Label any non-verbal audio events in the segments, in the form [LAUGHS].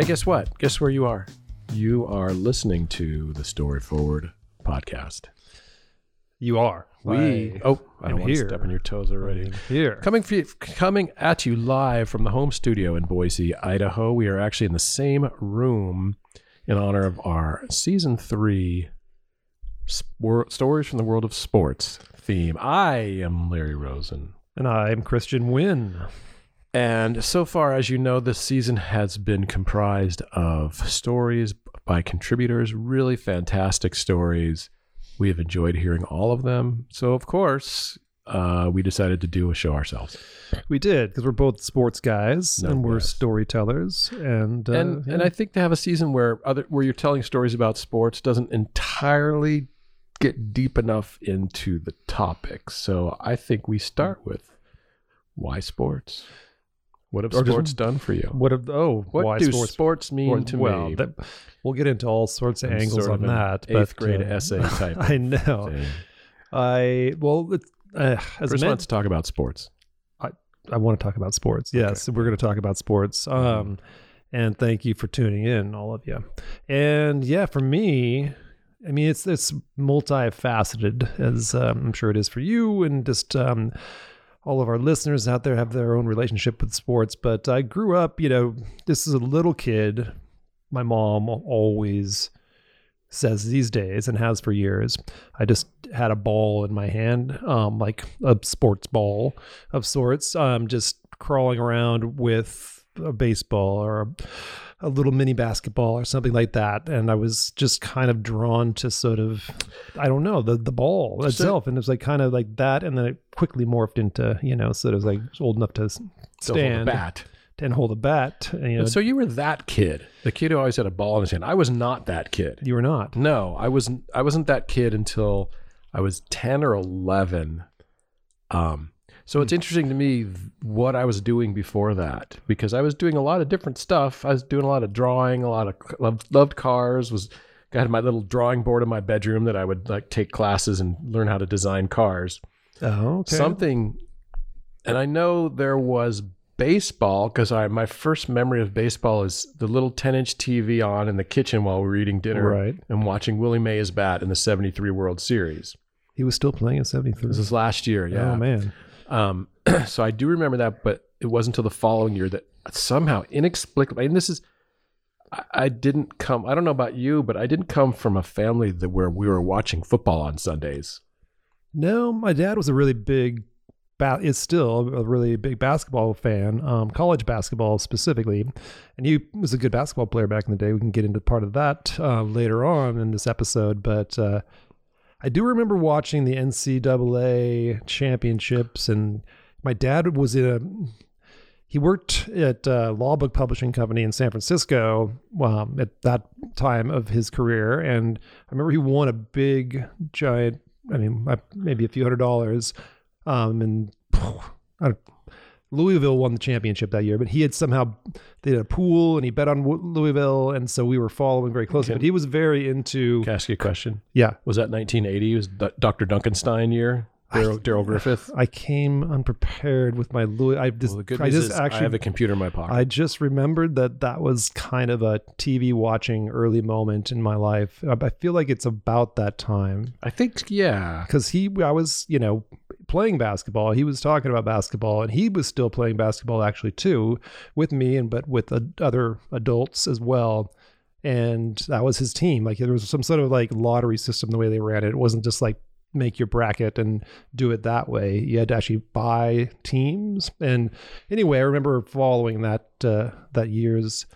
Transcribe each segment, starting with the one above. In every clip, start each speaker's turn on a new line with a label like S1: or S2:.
S1: Hey, guess what? Guess where you are? You are listening to the Story Forward podcast.
S2: You are.
S1: We oh, I
S2: I'm
S1: don't want to
S2: here.
S1: step on your toes already.
S2: I'm here.
S1: Coming for you, coming at you live from the home studio in Boise, Idaho. We are actually in the same room in honor of our season three spor- stories from the world of sports theme. I am Larry Rosen.
S2: And I'm Christian Wynn.
S1: And so far, as you know, this season has been comprised of stories by contributors, really fantastic stories. We have enjoyed hearing all of them. So, of course, uh, we decided to do a show ourselves.
S2: We did because we're both sports guys
S1: No,
S2: and we're
S1: yes.
S2: storytellers. And uh,
S1: and
S2: yeah.
S1: and I think to have a season where other where you're telling stories about sports doesn't entirely get deep enough into the topic. So I think we start with why sports. What have
S2: Or just-
S1: sports done for you?
S2: what of oh
S1: What
S2: why
S1: do
S2: sports?
S1: sports, mean
S2: sport-
S1: to
S2: well,
S1: me?
S2: that, we'll get into all sorts of angles
S1: sort of
S2: on that.
S1: eighth
S2: but,
S1: grade
S2: uh,
S1: essay [LAUGHS] type
S2: I know.
S1: thing.
S2: I well, uh, as
S1: Chris wants to talk about sports.
S2: I want to talk about sports. Yes, we're going to talk about sports.
S1: Mm-hmm.
S2: Um, and thank you for tuning in, all of you. And yeah, for me, I mean, it's it's multifaceted, as um, I'm sure it is for you, and just um, all of our listeners out there have their own relationship with sports. But I grew up, you know, this is a little kid. My mom always says these days and has for years. I just had a ball in my hand, um, like a sports ball of sorts, um, just crawling around with a baseball or a, a little mini basketball or something like that. And I was just kind of drawn to sort of, I don't know, the, the ball
S1: So-
S2: itself. And it was like kind of like that. And then it quickly morphed into, you know, sort of like old enough to s-
S1: So hold a
S2: stand
S1: bat.
S2: and hold a bat. You know,
S1: so you were that kid, the kid who always had a ball in his hand. I was not that kid.
S2: you were not.
S1: No, I wasn't. I wasn't that kid until I was ten or eleven. Um, so it's interesting to me what I was doing before that because I was doing a lot of different stuff. I was doing a lot of drawing, a lot of loved, loved cars. Was I had my little drawing board in my bedroom that I would like take classes and learn how to design cars.
S2: Oh, okay.
S1: Something, and I know there was baseball because I my first memory of baseball is the little ten inch TV on in the kitchen while we were eating dinner
S2: Right.
S1: and watching Willie Mays bat in the 73 World Series.
S2: He was still playing in 73.
S1: This is last year, yeah.
S2: Oh, man.
S1: Um, [CLEARS THROAT] so I do remember that, but it wasn't until the following year that somehow inexplicably, and this is, I, I didn't come, I don't know about you, but I didn't come from a family that where we were watching football on Sundays.
S2: No, my dad was a really big, is still a really big basketball fan, um, college basketball specifically, and he was a good basketball player back in the day. We can get into part of that uh, later on in this episode, but uh, I do remember watching the NCAA championships, and my dad was in a. He worked at uh, Law Book Publishing Company in San Francisco um, at that time of his career, and I remember he won a big, giant. I mean, uh, maybe a few hundred dollars, um, and [SIGHS] I Louisville won the championship that year. But he had somehow they had a pool, and he bet on Louisville, and so we were following very closely.
S1: Okay.
S2: But he was very into
S1: Can I ask you a question?
S2: yeah.
S1: Was that 1980? Was Dr. Dunkenstein year? Darrell Griffith?
S2: I came unprepared with my Louis. I just,
S1: Well, the good
S2: I just actually
S1: I have a computer in my pocket.
S2: I just remembered that that was kind of a TV watching early moment in my life. I I feel like it's about that time
S1: I think, yeah.
S2: because he, I was, you know, playing basketball. He was talking about basketball, and he was still playing basketball actually too, with me and but with uh, other adults as well. And that was his team. Like there was some sort of like lottery system the way they ran it. It wasn't just like make your bracket and do it that way. You had to actually buy teams. And anyway, I remember following that uh, that year's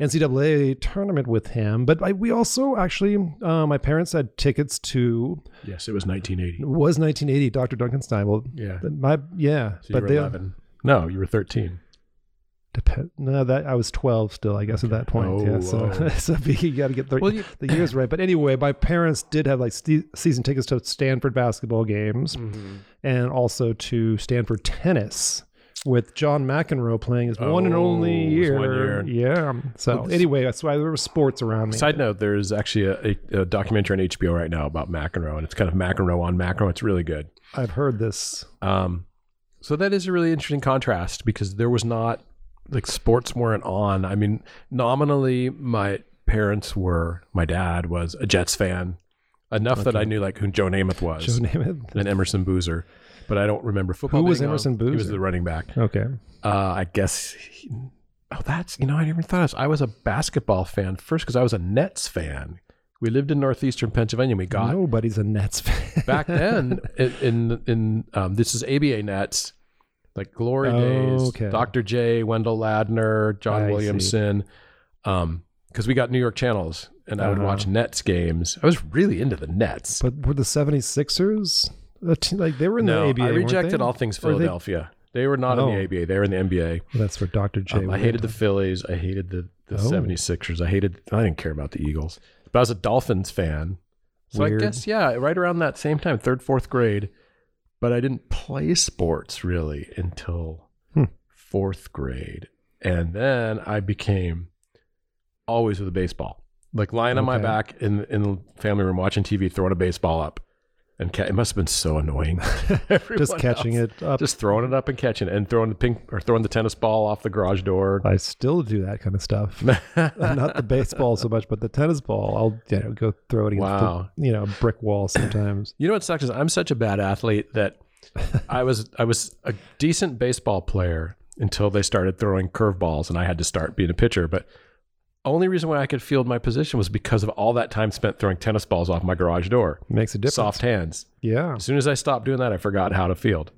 S2: NCAA tournament with him. But I, we also actually, uh, my parents had tickets to
S1: Yes, it was 1980.
S2: it was 1980, Dr. Dunkenstein. Well,
S1: Yeah.
S2: my yeah,
S1: So you
S2: but
S1: were
S2: they
S1: 11. No, you were 13.
S2: depend. No, that I was 12 still, I guess, at that point. yeah,
S1: Oh, [LAUGHS]
S2: so
S1: whoa.
S2: so [LAUGHS] you got to get the,
S1: Well, you-
S2: the years right. But anyway, my parents did have like st- season tickets to Stanford basketball games and also to Stanford tennis. With John McEnroe playing his one and
S1: Oh,
S2: only year.
S1: year.
S2: Yeah. So
S1: Well,
S2: anyway, that's why there was sports around me.
S1: Side note: There's actually a, a, a documentary on HBO right now about McEnroe, and it's kind of McEnroe on McEnroe. It's really good.
S2: I've heard this.
S1: Um, so that is a really interesting contrast because there was not like sports weren't on. I mean, nominally, my parents were. My dad was a Jets fan, enough that I knew like who Joe Namath was
S2: Joe Namath.
S1: and Emerson Boozer, but I don't remember football.
S2: Who was
S1: being on.
S2: Emerson
S1: He was the running back.
S2: Okay.
S1: Uh, I guess. He, oh, that's you know I never thought of this. I was a basketball fan first because I was a Nets fan. We lived in northeastern Pennsylvania. We got
S2: Nobody's a Nets fan.
S1: back [LAUGHS] then in in, in um, this is ABA Nets, like glory
S2: Oh,
S1: days.
S2: okay.
S1: Dr. J, Wendell Ladner, John
S2: I.
S1: Williamson, um, because we got New York channels, and I would
S2: Uh-huh.
S1: watch Nets games. I was really into the Nets.
S2: But were the 76ers like they were in
S1: no,
S2: the ABA?
S1: I rejected all things
S2: Or they-
S1: Philadelphia. They, were not
S2: Oh.
S1: in the ABA. They were in the NBA.
S2: That's where Dr. J.
S1: Um, I hated the Phillies. I hated the, the
S2: Oh.
S1: 76ers. I hated, I didn't care about the Eagles. But I was a Dolphins fan. So
S2: Weird.
S1: I guess, yeah, right around that same time, third, fourth grade. But I didn't play sports really until
S2: Hmm.
S1: fourth grade. And then I became always with a baseball. Like lying on my back in, in the family room watching TV, throwing a baseball up. And ca- it must have been so annoying. [LAUGHS] [LAUGHS]
S2: Just catching
S1: else-
S2: it up.
S1: Just throwing it up and catching it and throwing the pink or throwing the tennis ball off the garage door.
S2: I still do that kind of stuff. [LAUGHS] Not the baseball so much, but the tennis ball. I'll you know go throw it against
S1: Wow.
S2: the you know brick wall sometimes.
S1: You know what sucks is I'm such a bad athlete that I was I was a decent baseball player until they started throwing curveballs and I had to start being a pitcher. But only reason why I could field my position was because of all that time spent throwing tennis balls off my garage door.
S2: Makes a difference.
S1: Soft hands.
S2: Yeah.
S1: As soon as I stopped doing that, I forgot how to field.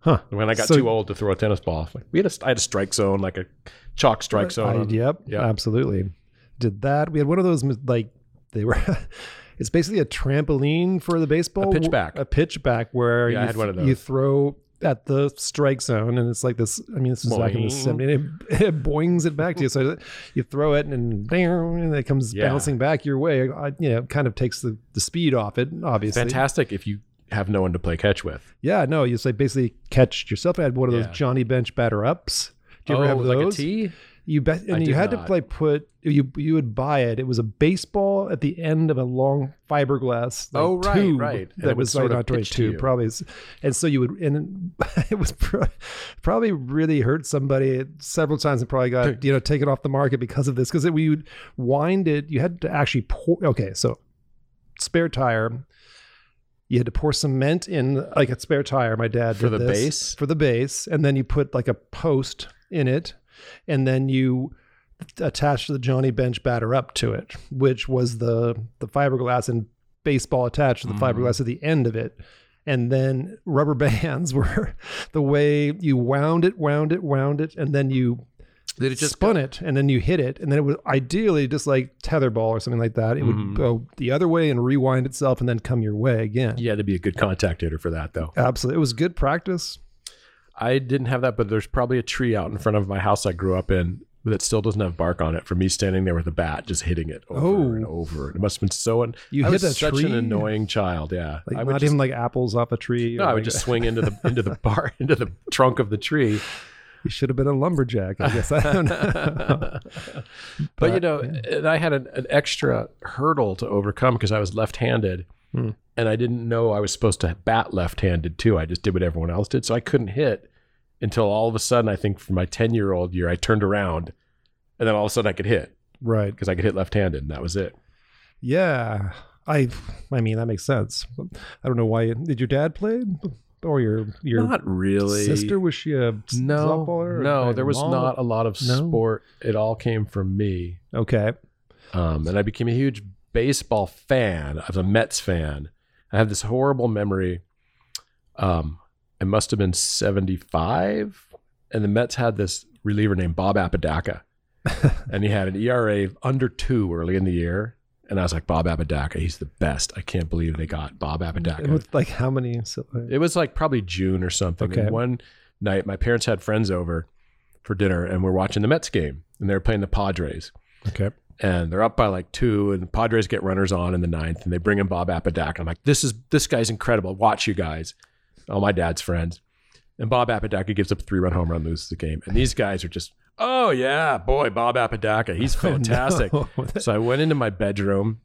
S2: Huh.
S1: When I got
S2: So-
S1: too old to throw a tennis ball, like, we had a, I had a strike zone, like a chalk strike zone.
S2: I, yep.
S1: Yep.
S2: Absolutely. Did that. We had one of those like they were. [LAUGHS] it's basically a trampoline for the baseball.
S1: A pitchback.
S2: A pitchback where
S1: Yeah,
S2: you,
S1: had one of
S2: you throw at the strike zone, and it's like this. I mean, this is back in the. 70s. It, it boings it back to you. So you throw it, and bang, and it comes
S1: Yeah.
S2: bouncing back your way. I, you know, kind of takes the, the speed off it. Obviously,
S1: Fantastic if you have no one to play catch with.
S2: Yeah, no, you say basically catch yourself. I had one of those Johnny Bench batter ups. Do you ever
S1: oh,
S2: have
S1: like a
S2: those?
S1: tee?
S2: You bet, and
S1: I
S2: you had
S1: not.
S2: to play put you you would buy it. It was a baseball at the end of a long fiberglass. like,
S1: Oh, right,
S2: tube
S1: right. And
S2: That was
S1: sort
S2: like
S1: of
S2: not really tube, probably. And so you would, and [LAUGHS] it was pro- probably really hurt somebody several times and probably got you know taken off the market because of this because we would wind it. You had to actually pour. Okay, so spare tire. You had to pour cement in like a spare tire. My dad
S1: For the
S2: this,
S1: base?
S2: for the base, and then you put like a post in it, and then you attached the Johnny Bench batter up to it, which was the the fiberglass and baseball attached to the
S1: Mm.
S2: fiberglass at the end of it. And then rubber [LAUGHS] bands were the way you wound it, wound it, wound it, and then you
S1: Did it just
S2: spun it, and then you hit it, and then it would ideally just like tetherball or something like that. It
S1: Mhm.
S2: would go the other way and rewind itself, and then come your way again.
S1: Yeah, to be a good contact hitter for that, though.
S2: Absolutely, it was good practice.
S1: I didn't have that, but there's probably a tree out in front of my house I grew up in that still doesn't have bark on it. For me standing there with a bat, just hitting it over
S2: Oh.
S1: and over. It must have been so. Un-
S2: You
S1: I
S2: hit
S1: was such
S2: tree?
S1: an annoying child. Yeah,
S2: Like
S1: I would
S2: not
S1: just,
S2: even like apples off a tree.
S1: no, I would
S2: like-
S1: just [LAUGHS] swing into the into the bar [LAUGHS] into the trunk of the tree.
S2: You should have been a lumberjack, I guess. I don't know. [LAUGHS]
S1: but, you know, and I had an, an extra hurdle to overcome because I was left-handed,
S2: Hmm.
S1: and I didn't know I was supposed to bat left-handed too. I just did what everyone else did, so I couldn't hit until all of a sudden. I think for my ten-year-old year, I turned around, and then all of a sudden I could hit
S2: right.
S1: because I could hit left-handed, and that was it.
S2: Yeah. I I mean that makes sense. I don't know why did your dad play? Or your your
S1: Not really.
S2: sister was she a
S1: No,
S2: softballer? or
S1: no, there was not a lot of
S2: No?
S1: sport. It all came from me.
S2: Okay.
S1: um, and I became a huge baseball fan. I was a Mets fan. I have this horrible memory. Um, I must have been 75, and the Mets had this reliever named Bob Apodaca, [LAUGHS] and he had an ERA under two early in the year. And I was like, Bob Apodaca, he's the best. I can't believe they got Bob Apodaca.
S2: With like how many
S1: It was like probably June or something.
S2: Okay.
S1: And one night, my parents had friends over for dinner, and we're watching the Mets game, and they were playing the Padres
S2: Okay.
S1: And they're up by like two, and the Padres get runners on in the ninth, and they bring in Bob Apodaca. I'm like, this is this guy's incredible. Watch you guys, all my dad's friends, and Bob Apodaca gives up a three run home run, loses the game, and these guys are just, oh yeah, boy, Bob Apodaca, he's [LAUGHS] fantastic.
S2: No.
S1: So I went into my bedroom.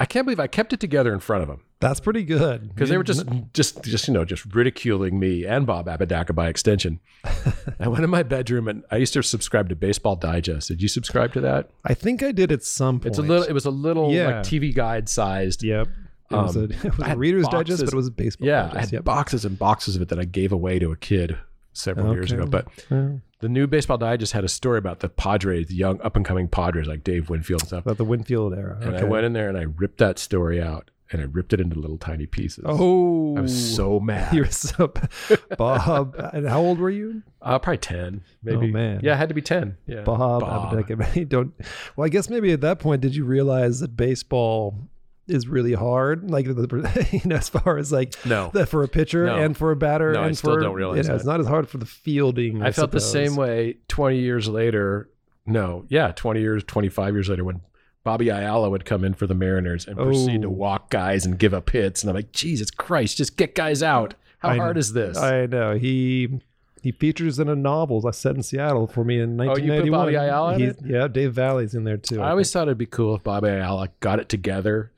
S1: I can't believe I kept it together in front of them
S2: That's pretty good.
S1: because they were just, just, just you know, just ridiculing me and Bob Apodaca by extension. [LAUGHS] I went in my bedroom and I used to subscribe to Baseball Digest. Did you subscribe to that?
S2: I think I did at some point.
S1: It's a little. It was a little
S2: Yeah.
S1: like TV guide sized.
S2: Yep. It was a,
S1: Um, [LAUGHS]
S2: it was a Reader's
S1: boxes-
S2: Digest, but it was a baseball.
S1: Yeah, I had
S2: Yep.
S1: boxes and boxes of it that I gave away to a kid several years ago. But
S2: Yeah.
S1: the new Baseball Digest had a story about the Padres, the young up and coming Padres like Dave Winfield and stuff.
S2: About the Winfield era.
S1: And I went in there and I ripped that story out and I ripped it into little tiny pieces.
S2: Oh,
S1: I was so mad. [LAUGHS]
S2: You're so Bob. and how old were you?
S1: Uh, probably ten, maybe.
S2: Oh, man.
S1: yeah, it had to be ten. Yeah,
S2: Bob.
S1: Bob. [LAUGHS]
S2: Don't. Well, I guess maybe at that point, did you realize that baseball is really hard? Like, the, [LAUGHS] you know, as far as like
S1: No,
S2: that for a pitcher
S1: No.
S2: and for a batter,
S1: No, I still
S2: for
S1: don't realize
S2: you know, it's not as hard for the fielding. I,
S1: I felt the same way twenty years later. No, yeah, twenty years, twenty five years later when. Bobby Ayala would come in for the Mariners and proceed to
S2: Oh.
S1: walk guys and give up hits, and I'm like, Jesus Christ, just get guys out. How
S2: I
S1: hard
S2: know.
S1: is this?
S2: I know he. He features in a novel I set in Seattle for me in
S1: Oh, you put Bobby Ayala in it?
S2: Yeah, Dave Valle's in there too.
S1: I always thought it'd be cool if Bobby Ayala got it together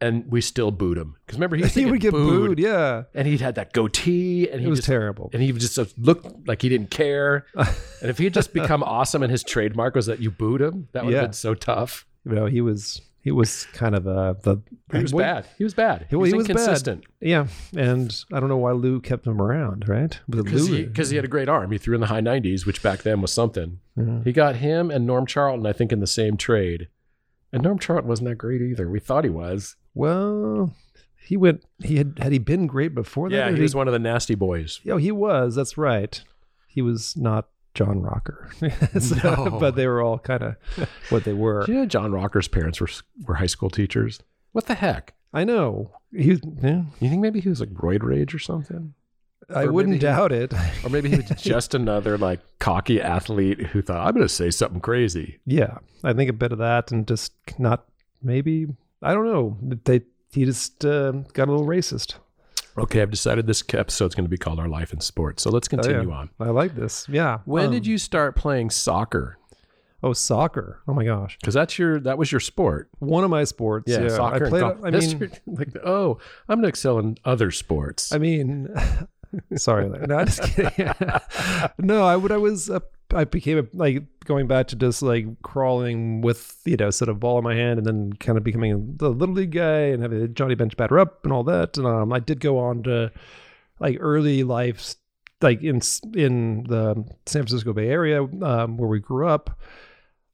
S1: and we still booed him. Because remember, he,
S2: he [LAUGHS] would get booed. Yeah,
S1: and he had that goatee, and
S2: it
S1: he
S2: was
S1: just
S2: terrible.
S1: and he would just looked like he didn't care. [LAUGHS] and if he had just become awesome, and his trademark was that you booed him, that would
S2: Yeah.
S1: have been so tough.
S2: you know, he was he was kind of a the
S1: He was bad. He was bad. He
S2: Well, he was bad. Yeah, and I don't know why Lou kept him around. Right?
S1: Because he, he had a great arm. He threw in the high 90s, which back then was something.
S2: Yeah.
S1: He got him and Norm Charlton, I think, in the same trade. And Norm Charlton wasn't that great either. We thought he was.
S2: Well, he went. He had had he been great before that?
S1: Yeah, he was one of the nasty boys.
S2: Oh, he was. That's right. He was not John Rocker, [LAUGHS] So-
S1: No.
S2: but they were all kind of what they were.
S1: Know John Rocker's parents were were high school teachers? What the heck?
S2: I know. He, yeah,
S1: You think maybe he was like roid rage or something?
S2: I
S1: Or
S2: wouldn't
S1: he-
S2: doubt it. [LAUGHS]
S1: Or maybe he was [LAUGHS] just another like cocky athlete who thought, I'm going to say something crazy.
S2: Yeah, I think a bit of that, and just not maybe. I don't know. They he just uh, got a little racist.
S1: Okay, I've decided this episode's going to be called Our Life in Sports. So let's continue on.
S2: I like this. Yeah.
S1: When
S2: Um,
S1: did you start playing soccer?
S2: Oh, soccer. Oh my gosh.
S1: Because that's your that was your sport.
S2: One of my sports. Yeah,
S1: soccer.
S2: I played. I mean, [LAUGHS]
S1: like oh, I'm going to excel in other sports.
S2: I mean, sorry, no, I'm just kidding. [LAUGHS] no, I would. I was. I became a, like going back to just like crawling with you know sort of ball in my hand, and then kind of becoming the little league guy and having a Johnny Bench batter up and all that. And um, I did go on to like early life, like in in the San Francisco Bay Area um, where we grew up.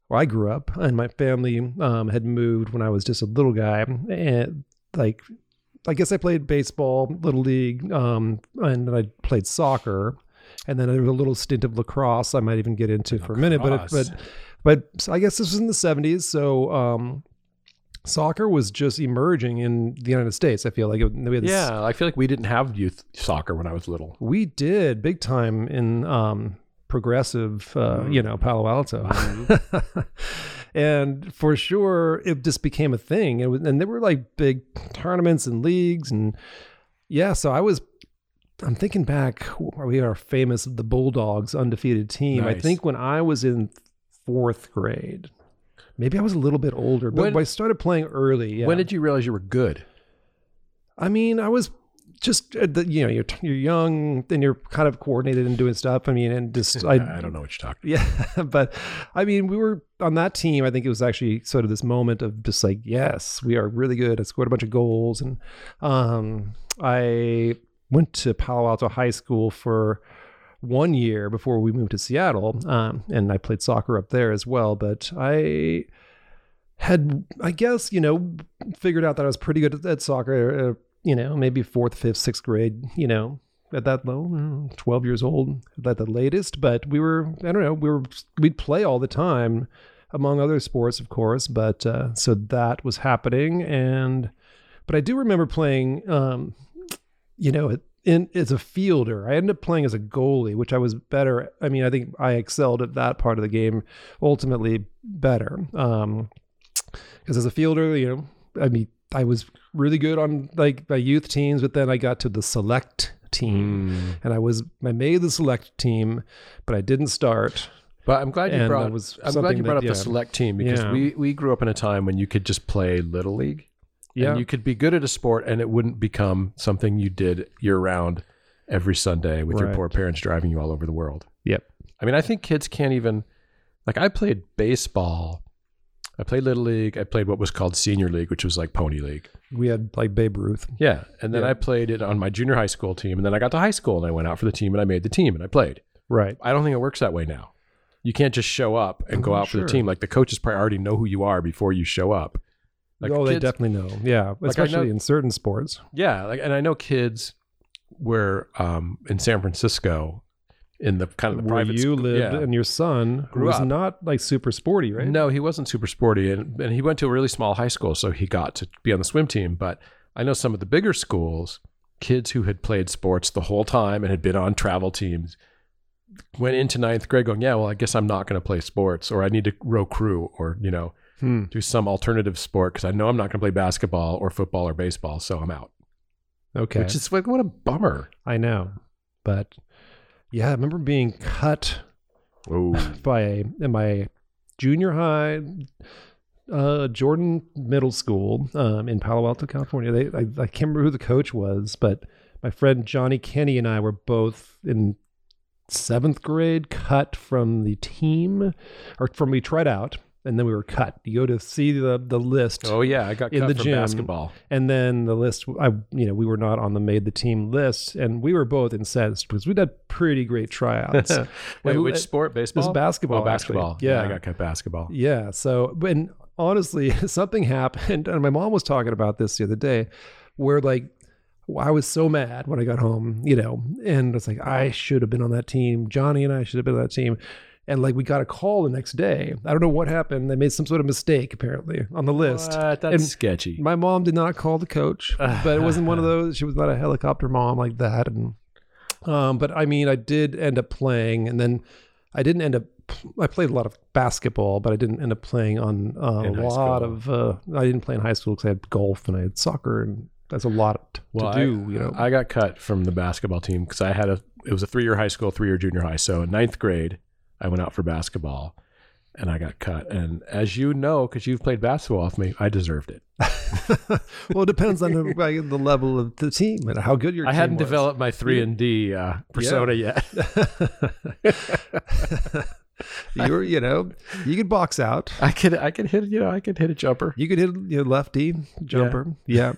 S2: Where I grew up, and my family um, had moved when I was just a little guy, and like I guess I played baseball, little league, um, and then I played soccer, and then there was a little stint of lacrosse. I might even get into for a minute, but it, but but so I guess this was in the seventies. So um, soccer was just emerging in the United States. I feel like it, we had this,
S1: yeah, I feel like we didn't have youth soccer when I was little.
S2: we did big time in um, progressive, uh,
S1: Mm.
S2: you know, Palo Alto.
S1: Mm-hmm. [LAUGHS]
S2: and for sure, it just became a thing. It was, and there were like big tournaments and leagues, and yeah. So I was, I'm thinking back. We are famous the Bulldogs undefeated team. I think when I was in fourth grade, maybe I was a little bit older, but
S1: When-
S2: I started playing early. Yeah.
S1: When did you realize you were good?
S2: I mean, I was just uh, the, you know you're you're young and you're kind of coordinated and doing stuff. I mean, and just [LAUGHS] I
S1: I don't know what you're talking.
S2: yeah, [LAUGHS] but I mean, we were on that team. I think it was actually sort of this moment of just like, yes, we are really good. I scored a bunch of goals, and um, I went to Palo Alto High School for one year before we moved to Seattle, um, and I played soccer up there as well. But I had, I guess, you know, figured out that I was pretty good at, at soccer. You know, maybe fourth, fifth, sixth grade. You know, at that low, mm, 12 years old at the latest, but we were, I don't know, we were, we'd play all the time among other sports, of course, but, uh, so that was happening. And, but I do remember playing, um, you know, in, as a fielder, I ended up playing as a goalie, which I was better. I mean, I think I excelled at that part of the game ultimately better. Um, cause as a fielder, you know, I mean, I was really good on like my youth teams, but then I got to the select team
S1: Mm.
S2: and I was I made the select team, but I didn't start.
S1: But I'm glad you brought.
S2: was
S1: I'm glad you brought
S2: that-
S1: up the select team because
S2: Yeah.
S1: we we grew up in a time when you could just play little league,
S2: Yeah.
S1: And you could be good at a sport and it wouldn't become something you did year round every Sunday with your poor parents driving you all over the world.
S2: Yep.
S1: I mean, I think kids can't even like I played baseball. I played little league. I played what was called senior league, which was like pony league.
S2: We had like Babe Ruth.
S1: Yeah, and then
S2: Yeah.
S1: I played it on my junior high school team, and then I got to high school and I went out for the team and I made the team and I played.
S2: Right.
S1: I don't think it works that way now. You can't just show up and go out for the team. Like the coaches probably already know who you are before you show up. Like
S2: oh, they definitely know. Yeah,
S1: Like,
S2: especially
S1: know-
S2: in certain sports.
S1: Yeah, like, and I know kids were um, in San Francisco in the kind of the
S2: Where
S1: private
S2: you
S1: school-
S2: lived,
S1: yeah.
S2: and your son
S1: Grew
S2: was
S1: up.
S2: not like super sporty, right?
S1: No, he wasn't super sporty, and, and he went to a really small high school, so he got to be on the swim team. But I know some of the bigger schools, kids who had played sports the whole time and had been on travel teams, went into ninth grade going, "Yeah, well, I guess I'm not going to play sports, or I need to row crew, or you know,
S2: Hmm.
S1: do some alternative sport because I know I'm not going to play basketball or football or baseball, so I'm out."
S2: Okay.
S1: Which is like what a bummer.
S2: I know, but yeah, I remember being cut [LAUGHS] by a in my junior high uh jordan middle school um in palo alto california. They I, I can't remember who the coach was but my friend johnny kenny and i were both in seventh grade cut from the team or from we tried out and then we were cut you go to see the the list
S1: oh yeah, I got
S2: In
S1: cut
S2: the
S1: from
S2: gym.
S1: basketball.
S2: and then the list i you know we were not on the made the team list and we were both incensed because we'd had pretty great tryouts [LAUGHS]
S1: Wait,
S2: And
S1: which sport? Baseball.
S2: basketball,
S1: Oh, basketball.
S2: actually.
S1: Yeah, I got cut basketball.
S2: Yeah. So, and honestly, [LAUGHS] something happened, and my mom was talking about this the other day, where like I was so mad when I got home, you know, and it's like I should have been on that team. Johnny and I should have been on that team. And like we got a call the next day. I don't know what happened. They made some sort of mistake apparently on the list.
S1: What? That's
S2: And
S1: sketchy.
S2: My mom did not call the coach, [SIGHS] but it wasn't one of those. She was not a helicopter mom like that. And um, but I mean, I did end up playing, and then I didn't end up. I played a lot of basketball, but I didn't end up playing on uh, a lot
S1: school.
S2: of. Uh, I didn't play in high school because I had golf and I had soccer, and that's a lot to
S1: Well,
S2: do.
S1: I,
S2: you know,
S1: I got cut from the basketball team because I had a. It was a three-year high school, three-year junior high. So in ninth grade, I went out for basketball, and I got cut. And as you know, because you've played basketball with me, I deserved it. [LAUGHS]
S2: well, it depends on the, [LAUGHS] like, the level of the team and how good your.
S1: I hadn't
S2: was.
S1: developed my three and D uh, persona yet. [LAUGHS]
S2: You're, you know, you could box out.
S1: I could, I could hit, you know, I could hit a jumper.
S2: You could hit your lefty jumper. Yeah.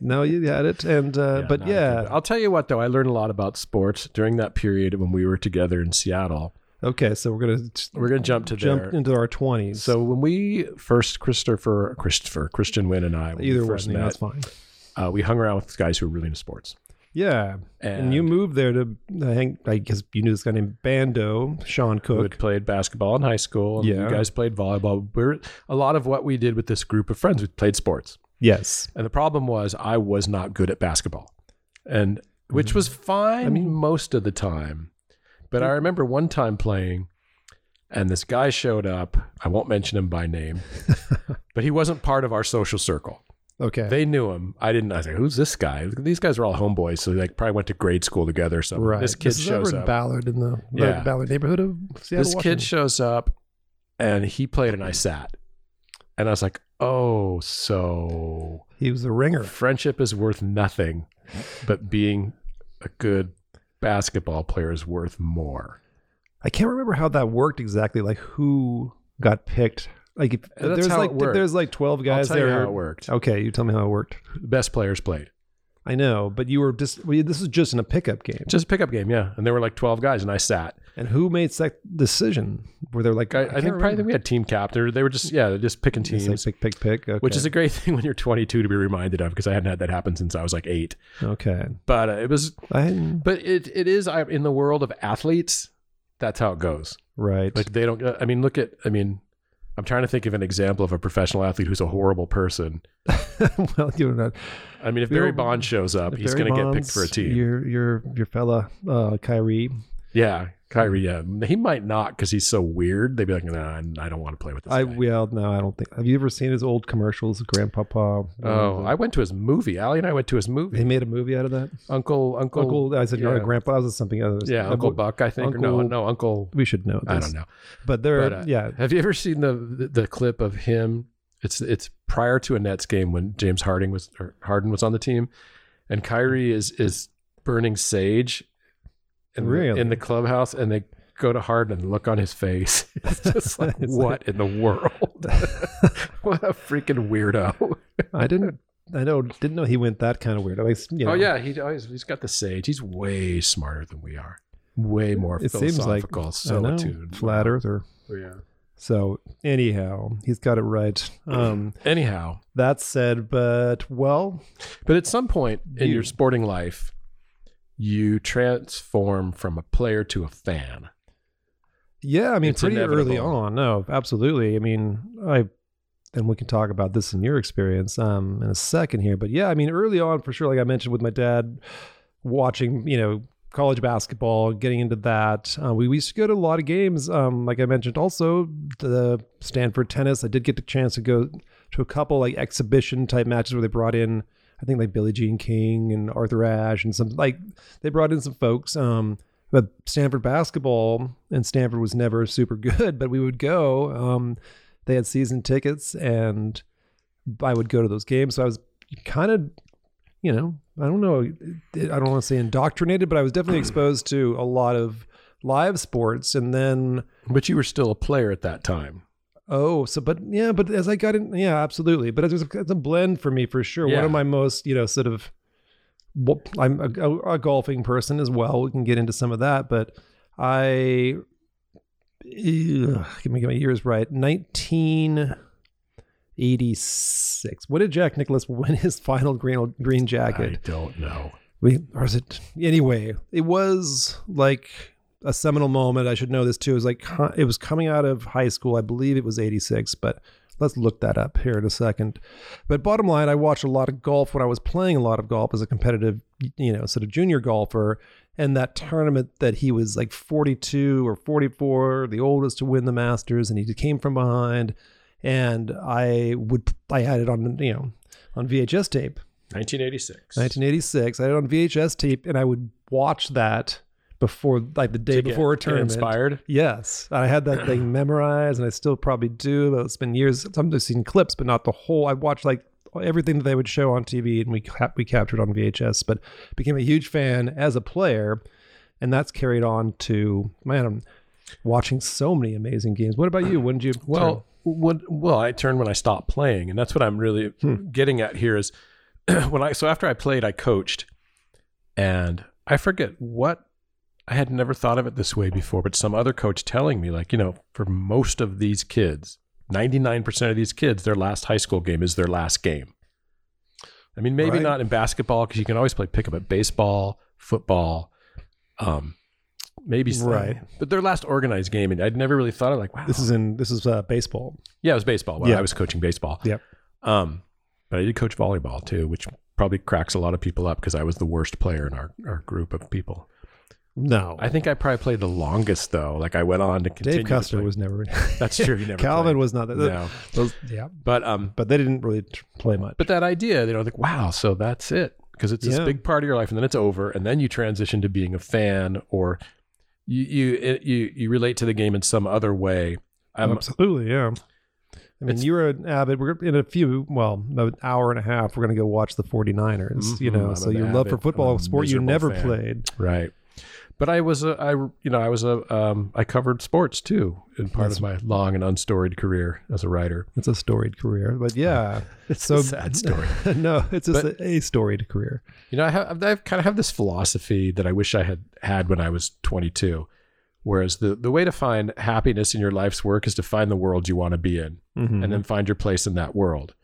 S2: no, you had it. And uh, but
S1: no,
S2: yeah.
S1: I'll tell you what though, I learned a lot about sports during that period when we were together in Seattle.
S2: Okay, so we're gonna
S1: We're gonna jump to
S2: jump
S1: there.
S2: into our twenties.
S1: So when we first Christopher, Christopher, Christian Wynn and I,
S2: either one,
S1: first
S2: yeah,
S1: met,
S2: that's fine.
S1: uh, we hung around with guys who were really into sports.
S2: Yeah, and,
S1: And,
S2: you moved there to I hang. I guess you knew this guy named Bando, Sean
S1: who
S2: Cook.
S1: had played basketball in high school. And
S2: Yeah.
S1: you guys played volleyball. We're a lot of what we did with this group of friends. We played sports,
S2: Yes,
S1: and the problem was I was not good at basketball, and which was fine
S2: Mm. I mean-
S1: most of the time. But I mm. remember one time playing, and this guy showed up. I won't mention him by name, [LAUGHS] but he wasn't part of our social circle.
S2: okay,
S1: They knew him. I didn't. I was like, "Who's this guy?" These guys are all homeboys, so they like, probably went to grade school together. or something.
S2: right.
S1: This kid
S2: is
S1: shows
S2: over in
S1: up.
S2: Ballard in the
S1: Yeah.
S2: Ballard neighborhood of Seattle.
S1: this
S2: Washington.
S1: kid shows up, and he played, and I sat, and I was like, "Oh, so
S2: he was a ringer.
S1: friendship is worth nothing, but being a good basketball player is worth more."
S2: I can't remember how that worked exactly. Like who got picked. Like if,
S1: That's
S2: there's
S1: how
S2: like
S1: it worked.
S2: there's like twelve guys
S1: I'll tell
S2: there.
S1: you how it worked.
S2: Okay, you tell me how it worked.
S1: The best players played.
S2: I know, but you were just well, this was just in a pickup game.
S1: Just a pickup game, yeah. And there were like twelve guys, and I sat.
S2: And who made that decision? Were there like
S1: I, I,
S2: can't
S1: think probably we had team captain. They were just yeah, they're just picking teams.
S2: like pick, pick, pick. Okay.
S1: which is a great [LAUGHS] thing when you're 22 to be reminded of because I hadn't had that happen since I was like eight.
S2: okay.
S1: But uh, it was,
S2: I
S1: but it it is I, in the world of athletes. That's how it goes.
S2: right.
S1: Like they don't. I mean, look at. I mean, I'm trying to think of an example of a professional athlete who's a horrible person. [LAUGHS]
S2: well, you're not.
S1: I mean, if Barry Bonds shows up, he's going to get picked for a team.
S2: Your your your fella, uh, Kyrie.
S1: Yeah, Kyrie. Yeah, he might not because he's so weird. They'd be like, nah, I don't want to play with this
S2: I
S1: guy.
S2: well, no, I don't think. Have you ever seen his old commercials, Grandpapa?
S1: Oh, I went to his movie. Allie and I went to his movie.
S2: They
S1: movie.
S2: made a movie out of that.
S1: Uncle, Uncle,
S2: Uncle, I said,
S1: yeah.
S2: no, Grandpa. That was something other.
S1: yeah, Uncle Buck. I think. or no, no, Uncle.
S2: We should know. This.
S1: I don't know.
S2: But there,
S1: But, uh,
S2: yeah,
S1: Have you ever seen the, the the clip of him? It's it's prior to a Nets game when James Harden was or Harden was on the team, and Kyrie is is burning sage in,
S2: Really?
S1: the, in the clubhouse, and they go to Harden and look on his face. [LAUGHS] It's just like, [LAUGHS] what in the world? [LAUGHS] what a freaking weirdo!
S2: I didn't. I know. Didn't know he went that kind of weird. At least, you know,
S1: Oh yeah, he always he's got the sage. He's way smarter than we are. Way more
S2: It seems like solitude, know, flat earther.
S1: Yeah.
S2: So anyhow, he's got it right. [CLEARS THROAT] Um,
S1: Anyhow,
S2: that said, but well,
S1: but at some point in
S2: You-
S1: your sporting life, you transform from a player to a fan.
S2: yeah. I mean,
S1: It's
S2: pretty early on. No, absolutely. I mean, I and we can talk about this in your experience um, in a second here. But yeah, I mean, early on for sure. Like I mentioned with my dad, watching you know college basketball, getting into that. Uh, we, we used to go to a lot of games. Um, like I mentioned, also the Stanford tennis. I did get the chance to go to a couple like exhibition type matches where they brought in, I think like Billie Jean King and Arthur Ashe and some like they brought in some folks. Um, but Stanford basketball and Stanford was never super [LAUGHS] good, but we would go. Um, they had season tickets and I would go to those games. So I was kind of, you know, I don't know, I don't want to say indoctrinated, but I was definitely exposed to a lot of live sports. And then,
S1: But you were still a player at that time.
S2: Oh, so, but yeah, but as I got in, yeah, absolutely. But it was it's a blend for me for sure. One of my most, you know, sort of, well, I'm a, a, a golfing person as well. We can get into some of that, but I, ugh, give me get my years right. 1986. When did Jack Nicklaus win his final green green jacket?
S1: I don't know.
S2: we or is it anyway it was like a seminal moment. I should know this too it was like it was coming out of high school. I believe it was 86 but let's look that up here in a second. But bottom line i watched a lot of golf when i was playing a lot of golf as a competitive you know sort of junior golfer. And that tournament that he was like 42 or 44 the oldest to win the masters and he came from behind. And i would i had it on you know on vhs tape.
S1: 1986.
S2: 1986. I had it on VHS tape, and I would watch that before, like the day before a tournament.
S1: Inspired.
S2: Yes, I had that thing [CLEARS THROAT] memorized, and I still probably do. But it's been years. Sometimes I've seen clips, but not the whole. I watched like everything that they would show on TV, and we ca- we captured on VHS. But became a huge fan as a player, and that's carried on to man. I'm watching so many amazing games. What about you? When did you?
S1: Well, what, well, I turned when I stopped playing, and that's what I'm really
S2: Hmm.
S1: getting at here is [CLEARS THROAT] when I so after I played, I coached, and I forget what I had never thought of it this way before, but some other coach telling me like, you know, for most of these kids, 99% of these kids, their last high school game is their last game. I mean, maybe
S2: Right.
S1: not in basketball because you can always play pickup at baseball, football, um, maybe
S2: Right.
S1: But their last organized game, and I'd never really thought of like, wow,
S2: this is in this is uh, baseball.
S1: yeah, it was baseball. Well,
S2: Yeah.
S1: I was coaching baseball.
S2: Yep.
S1: Um, but I did coach volleyball too, which probably cracks a lot of people up because I was the worst player in our, our group of people.
S2: No,
S1: I think I probably played the longest though. Like I went on to continue.
S2: Dave Custer was never. [LAUGHS] [LAUGHS]
S1: That's true. He never.
S2: Calvin
S1: played.
S2: was not that.
S1: No.
S2: Those, yeah,
S1: But um,
S2: but they didn't really play much.
S1: but that idea, you know, like wow, so that's it because it's this
S2: Yeah.
S1: big part of your life, and then it's over, and then you transition to being a fan, or you you you you relate to the game in some other way. I'm,
S2: Absolutely, yeah. I mean, you were an avid. We're in a few, well, an hour and a half. We're going to go watch the 49ers, you
S1: Mhm,
S2: know.
S1: I'm
S2: so your love for football sport you never
S1: fan.
S2: played.
S1: Right. But I was a, I, you know, I was a, um, I covered sports too in part
S2: That's-
S1: of my long and unstoried career as a writer.
S2: It's a storied career, but yeah. [LAUGHS]
S1: It's
S2: So
S1: a sad story. [LAUGHS]
S2: no, it's just
S1: But-
S2: a, a storied career.
S1: You know, I have, I kind of have this philosophy that I wish I had had when I was 22. Whereas the, the way to find happiness in your life's work is to find the world you want to be in
S2: Mhm.
S1: and then find your place in that world.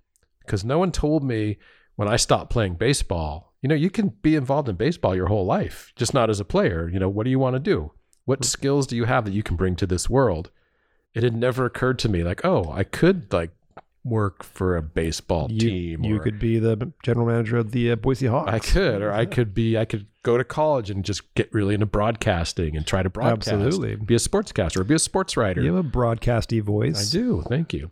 S1: Because no one told me when I stopped playing baseball, you know, you can be involved in baseball your whole life, just not as a player. You know, what do you want to do? What skills do you have that you can bring to this world? It had never occurred to me like, oh, I could like work for a baseball
S2: you,
S1: team.
S2: you could be the general manager of the uh, Boise Hawks.
S1: I could, or I could be, I could go to college and just get really into broadcasting and try to broadcast.
S2: Absolutely.
S1: Be a sportscaster or be a sports writer.
S2: You have a broadcasty voice.
S1: I do. Thank you.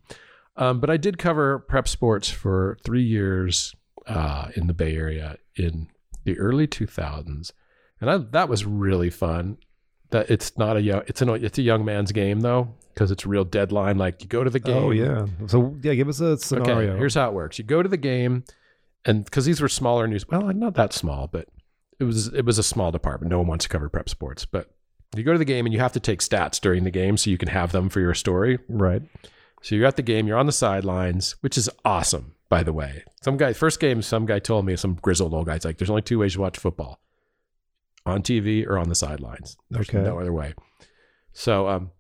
S1: Um, but I did cover prep sports for three years uh, in the Bay Area in the early 2000s. And I, that was really fun. that it's not a young it's an it's a young man's game though because it's a real deadline. Like you go to the oh, game.
S2: Oh yeah. So yeah, give us a scenario.
S1: Okay, here's how it works. You go to the game, and because these were smaller news, well, not that small, but it was it was a small department. No one wants to cover prep sports, but you go to the game and you have to take stats during the game so you can have them for your story.
S2: right.
S1: So you're at the game, you're on the sidelines, which is awesome, by the way. Some guy, first game, some guy told me, some grizzled old guy's like, there's only two ways you watch football on TV or on the sidelines. There's
S2: Okay.
S1: no other way. So um,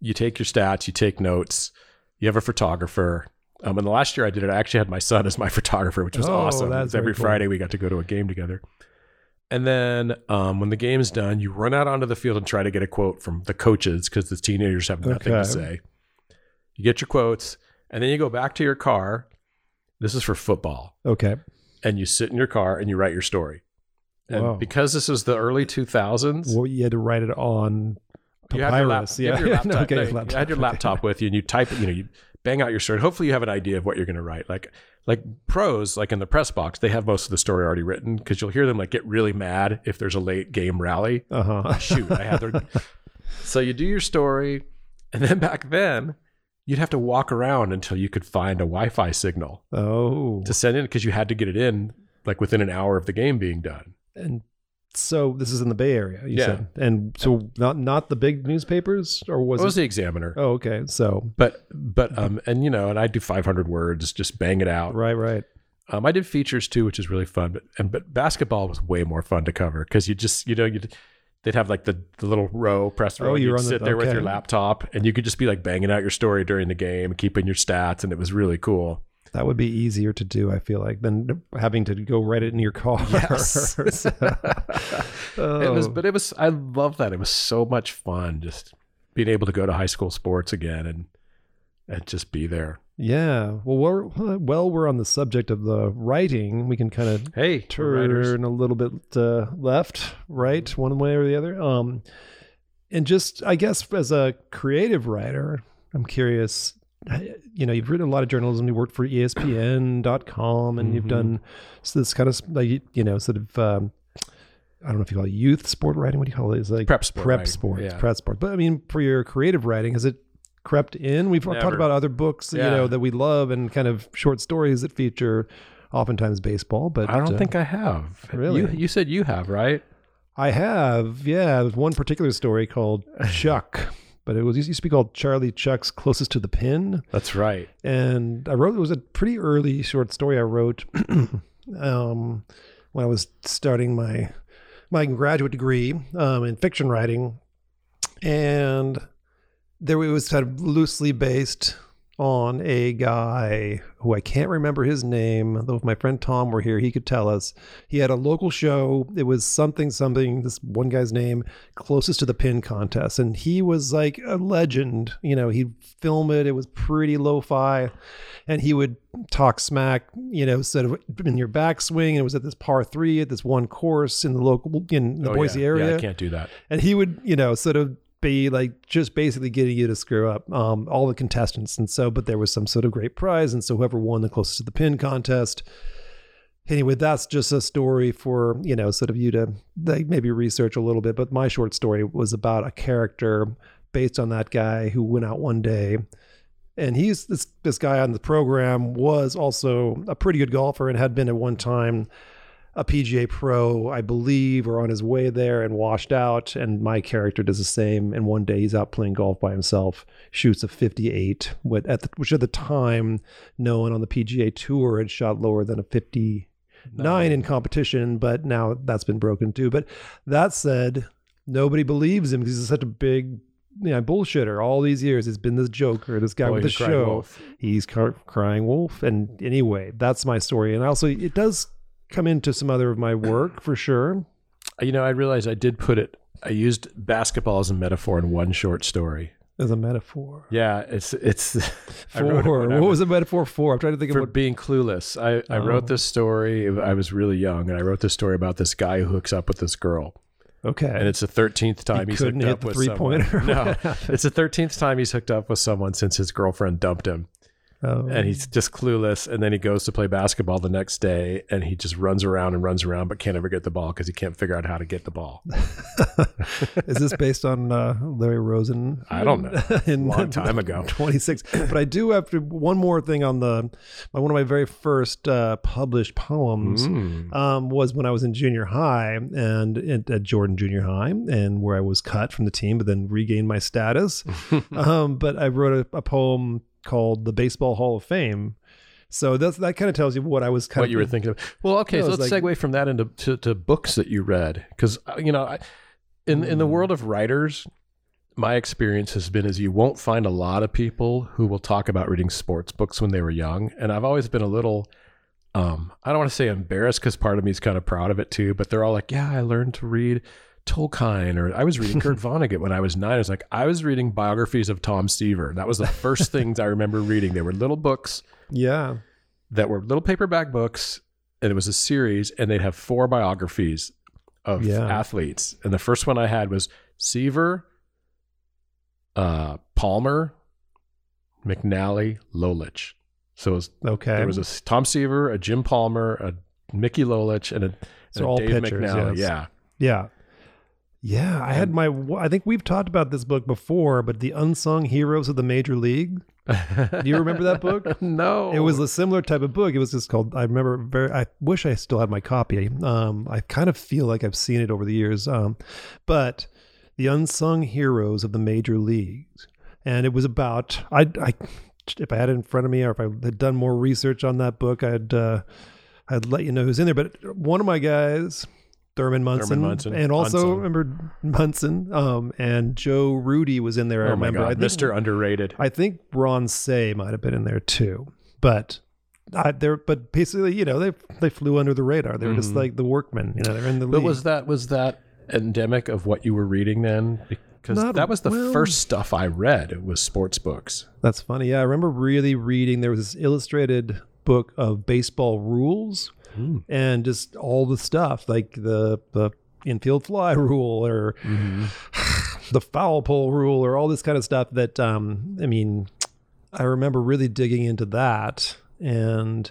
S1: you take your stats, you take notes, you have a photographer. Um, and the last year I did it, I actually had my son as my [LAUGHS] photographer, which was
S2: Oh,
S1: awesome. Every
S2: cool.
S1: Friday we got to go to a game together. And then um, when the game's done, you run out onto the field and try to get a quote from the coaches because the teenagers have nothing to say. You get your quotes, and then you go back to your car. This is for football.
S2: Okay.
S1: And you sit in your car and you write your story. And
S2: Wow.
S1: because this is the early 2000s,
S2: Well, you had to write it on
S1: you had your, lap,
S2: papyrus.
S1: you had your
S2: Yeah. [LAUGHS]
S1: laptop,
S2: okay,
S1: no,
S2: laptop.
S1: You had your laptop with you, and you type it. You know, you bang out your story. Hopefully, you have an idea of what you're going to write. Like, like pros, like in the press box, they have most of the story already written because you'll hear them like get really mad if there's a late game rally.
S2: Uh huh.
S1: Shoot, I had their. [LAUGHS] so you do your story, and then back then, you'd have to walk around until you could find a Wi-Fi signal
S2: Oh.
S1: to send in because you had to get it in like within an hour of the game being done.
S2: and so this is in the Bay Area, you
S1: Yeah.
S2: said, and so not not the big newspapers, or was
S1: It was
S2: it?
S1: the Examiner,
S2: Oh, okay. So
S1: but but um and you know, and I do 500 words, just bang it out.
S2: right, right.
S1: Um, I did features too, which is really fun. But and but basketball was way more fun to cover because you just you know you they'd have like the, the little row press oh, row.
S2: Oh, you
S1: you'd
S2: were the-
S1: sit there with your laptop and you could just be like banging out your story during the game, keeping your stats, and it was really cool.
S2: That would be easier to do, I feel like, than having to go write it in your car.
S1: Yes.
S2: So- [LAUGHS] [LAUGHS]
S1: It was,
S2: Oh.
S1: but it was. I love that. It was so much fun just being able to go to high school sports again and and just be there.
S2: Yeah. Well, we're [LAUGHS] well, we're on the subject of the writing. We can kind of
S1: Hey,
S2: turn a little bit uh, left, right, one way or the other. Um, and just, I guess, as a creative writer, I'm curious. You know, you've written a lot of journalism. You worked for ESPN.com, and you've
S1: Mhm.
S2: done so this kind of like you know, sort of. Um, I don't know if you call it youth sport writing. What do you call it? It's like
S1: Prep sport
S2: prep
S1: writing,
S2: sports,
S1: yeah.
S2: prep sport. But I mean, for your creative writing, has it crept in? We've talked about other books, you know, that we love, and kind of short stories that feature oftentimes baseball. But
S1: I don't
S2: uh,
S1: think I have.
S2: Really?
S1: You, you said you have, right?
S2: I have, yeah. There's one particular story called [LAUGHS] Chuck, but it was it used to be called Charlie Chuck's Closest to the Pin.
S1: That's right.
S2: And I wrote it was a pretty early short story I wrote [CLEARS THROAT] um, when I was starting my my graduate degree um, in fiction writing, and there it was kind of loosely based on a guy who I can't remember his name. Though if my friend Tom were here, he could tell us. He had a local show. It was something something. This one guy's name closest to the pin contest, and he was like a legend. You know, he'd film it. It was pretty lo-fi, and he would talk smack. You know, sort of in your backswing. And it was at this par three at this one course in the local in the
S1: Oh,
S2: Boise
S1: yeah.
S2: area
S1: Yeah, I can't do that.
S2: and he would you know sort of be like just basically getting you to screw up um, all the contestants. And so but there was some sort of great prize. And so whoever won the closest to the pin contest anyway that's just a story for you know sort of you to like maybe research a little bit. But my short story was about a character based on that guy who went out one day. And he's this this guy on the program was also a pretty good golfer and had been at one time a PGA pro, I believe, or on his way there and washed out. And my character does the same. And one day he's out playing golf by himself, shoots a 58, what at the, which at the time, no one on the PGA tour had shot lower than a 59 in competition. But now that's been broken too. But that said, nobody believes him because he's such a big you know, bullshitter all these years. He's been this joker, this guy with the show
S1: wolf.
S2: he's cr- crying wolf and anyway that's my story and also it does come into some other of my work for sure
S1: You know, I realized I did put it. I used basketball as a metaphor in one short story.
S2: as a metaphor
S1: Yeah, it's it's. [LAUGHS]
S2: For
S1: it when I
S2: what was a metaphor for i'm trying to think
S1: for
S2: of what
S1: being clueless. I, I
S2: Oh.
S1: wrote this story. I was really young, and I wrote this story about this guy who hooks up with this girl,
S2: okay
S1: and it's the thirteenth time he's
S2: couldn't
S1: hooked
S2: hit
S1: up
S2: the
S1: with
S2: three-pointer? [LAUGHS]
S1: No, it's the thirteenth time he's hooked up with someone since his girlfriend dumped him.
S2: Oh.
S1: and he's just clueless. And then he goes to play basketball the next day, and he just runs around and runs around, but can't ever get the ball because he can't figure out how to get the ball. [LAUGHS]
S2: Is this based on uh, Larry Rosen?
S1: I don't know. [LAUGHS]
S2: In
S1: Long time ago. [LAUGHS]
S2: 26. But I do have to one more thing on the my, one of my very first uh, published poems
S1: Mm.
S2: um, was when I was in junior high and at, at Jordan Junior High, and where I was cut from the team, but then regained my status. um, but I wrote a, a poem called "The Baseball Hall of Fame." So that's that kind of tells you what I was kind
S1: what
S2: of
S1: you were thinking of. Well, okay, so let's
S2: like-
S1: segue from that into to, to books that you read because you know, I, in in the world of writers, my experience has been is you won't find a lot of people who will talk about reading sports books when they were young, and I've always been a little. Um, I don't want to say embarrassed because part of me is kind of proud of it too, but they're all like, "Yeah, I learned to read Tolkien," or "I was reading Kurt [LAUGHS] Vonnegut when I was nine. I was like, I was reading biographies of Tom Seaver. That was the first things I remember reading. They were little books
S2: yeah.
S1: that were little paperback books and it was a series and they'd have four biographies of
S2: Yeah.
S1: athletes and the first one i had was seaver uh, palmer mcnally lolich so it was,
S2: Okay.
S1: there was a tom seaver a jim palmer a mickey lolich and a,
S2: So
S1: a
S2: all
S1: dave
S2: pitchers,
S1: mcnally
S2: yes.
S1: yeah
S2: Yeah. Yeah, I had my. I think we've talked about this book before, but the unsung heroes of the major league. [LAUGHS] Do you remember that book? [LAUGHS]
S1: no
S2: It was a similar type of book. It was just called. I remember very. I wish I still had my copy. Um, I kind of feel like I've seen it over the years. Um, but the unsung heroes of the major leagues, and it was about. I. I if I had it in front of me, or if I had done more research on that book, I'd. Uh, I'd let you know who's in there. But one of my guys, Thurman Munson,
S1: Munson.
S2: and also
S1: Munson.
S2: remember Munson, um, and Joe Rudi was in there. I
S1: oh
S2: remember. I think-
S1: mr underrated
S2: I think Ron Cey might have been in there too, but I, they're but basically you know they they flew under the radar. They were just
S1: Mhm.
S2: like the workmen. You know, they're in the
S1: But
S2: league.
S1: was that was that endemic of what you were reading then? Because
S2: Not-
S1: that was the
S2: well-
S1: first stuff I read. It was sports books.
S2: That's funny. Yeah, I remember really reading. There was this illustrated book of baseball rules
S1: Hmm.
S2: and just all the stuff like the the infield fly [LAUGHS] rule or [SIGHS] the foul pole rule or all this kind of stuff that um I mean I remember really digging into that and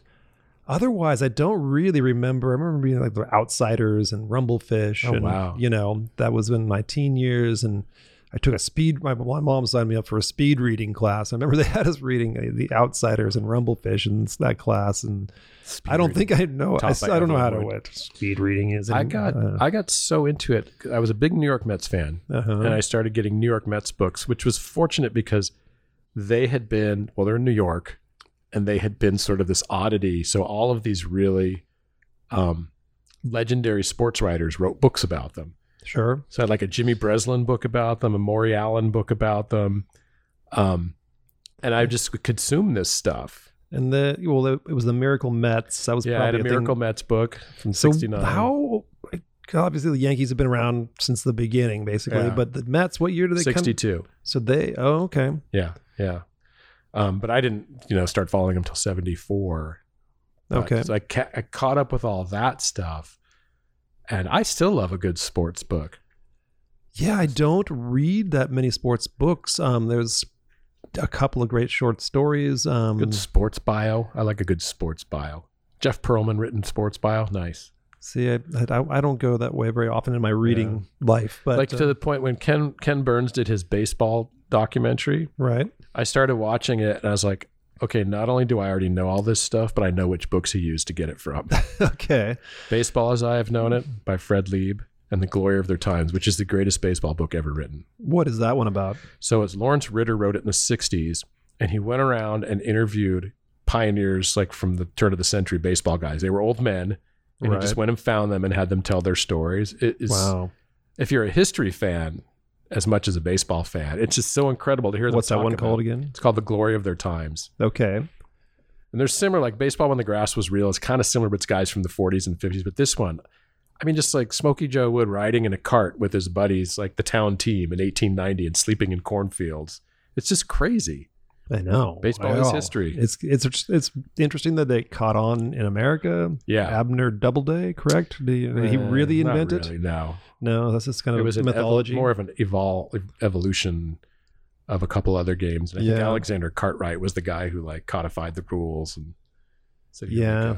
S2: otherwise I don't really remember I remember being like the outsiders and rumblefish
S1: Oh,
S2: and
S1: wow.
S2: you know that was in my teen years and I took a speed my, my mom signed me up for a speed reading class I remember [LAUGHS] they had us reading uh, the outsiders and rumblefish in that class and I don't think I know I, I don't know how to
S1: Evelyn
S2: what speed reading is
S1: I got
S2: uh,
S1: I got so into it. I was a big New York Mets fan,
S2: uh-huh.
S1: and I started getting New York Mets books, which was fortunate because they had been well, they're in New York, and they had been sort of this oddity. So all of these really um, legendary sports writers wrote books about them.
S2: Sure
S1: So I had like a Jimmy Breslin book about them, a Maury Allen book about them. Um, and I just would consume this stuff.
S2: And the well, it, it was the Miracle Mets. That was
S1: Yeah, I had
S2: probably
S1: a
S2: thing.
S1: Miracle Mets book from
S2: So
S1: 69.
S2: how? Obviously, the Yankees have been around since the beginning, basically.
S1: Yeah.
S2: But the Mets, what year did they come?
S1: 62.
S2: So they, oh, okay,
S1: Yeah, yeah. Um, but I didn't, you know, start following them till 74. But-
S2: Okay.
S1: So I, ca- I caught up with all that stuff. And I still love a good sports book.
S2: yeah. I don't read that many sports books. Um, there's a couple of great short stories. Um,
S1: Good sports bio. I like a good sports bio. Jeff Pearlman written sports bio. Nice.
S2: see, I, I I don't go that way very often in my reading life, but
S1: like
S2: uh,
S1: to the point when Ken Ken Burns did his baseball documentary,
S2: right.
S1: I started watching it and I was like, okay, not only do I already know all this stuff, but I know which books he used to get it from. [LAUGHS]
S2: okay,
S1: Baseball as I Have Known It by Fred Lieb and The Glory of Their Times, which is the greatest baseball book ever written.
S2: what is that one about?
S1: So it's Lawrence Ritter wrote it in the 60s and he went around and interviewed pioneers like from the turn of the century baseball guys. They were old men and he just went and found them and had them tell their stories. It is
S2: Wow,
S1: if you're a history fan as much as a baseball fan, it's just so incredible to hear them
S2: what's that one
S1: about
S2: called again?
S1: It's called The Glory of Their Times.
S2: Okay,
S1: And they're similar, like baseball when the grass was real. It's kind of similar, but it's guys from the 40s and 50s. But this one, I mean, just like Smokey Joe Wood riding in a cart with his buddies, like the town team in 1890 and sleeping in cornfields. It's just crazy.
S2: I know.
S1: Baseball is history.
S2: It's it's it's interesting that they caught on in America.
S1: Yeah.
S2: Abner Doubleday, correct? Did he, did he
S1: Uh,
S2: really
S1: not
S2: invent it?
S1: really, No.
S2: No, that's just kind
S1: It
S2: of
S1: was an evol-
S2: mythology.
S1: more of an evol- evolution of a couple other games. And I think
S2: Yeah.
S1: Alexander Cartwright was the guy who like codified the rules and said, "Here
S2: Yeah.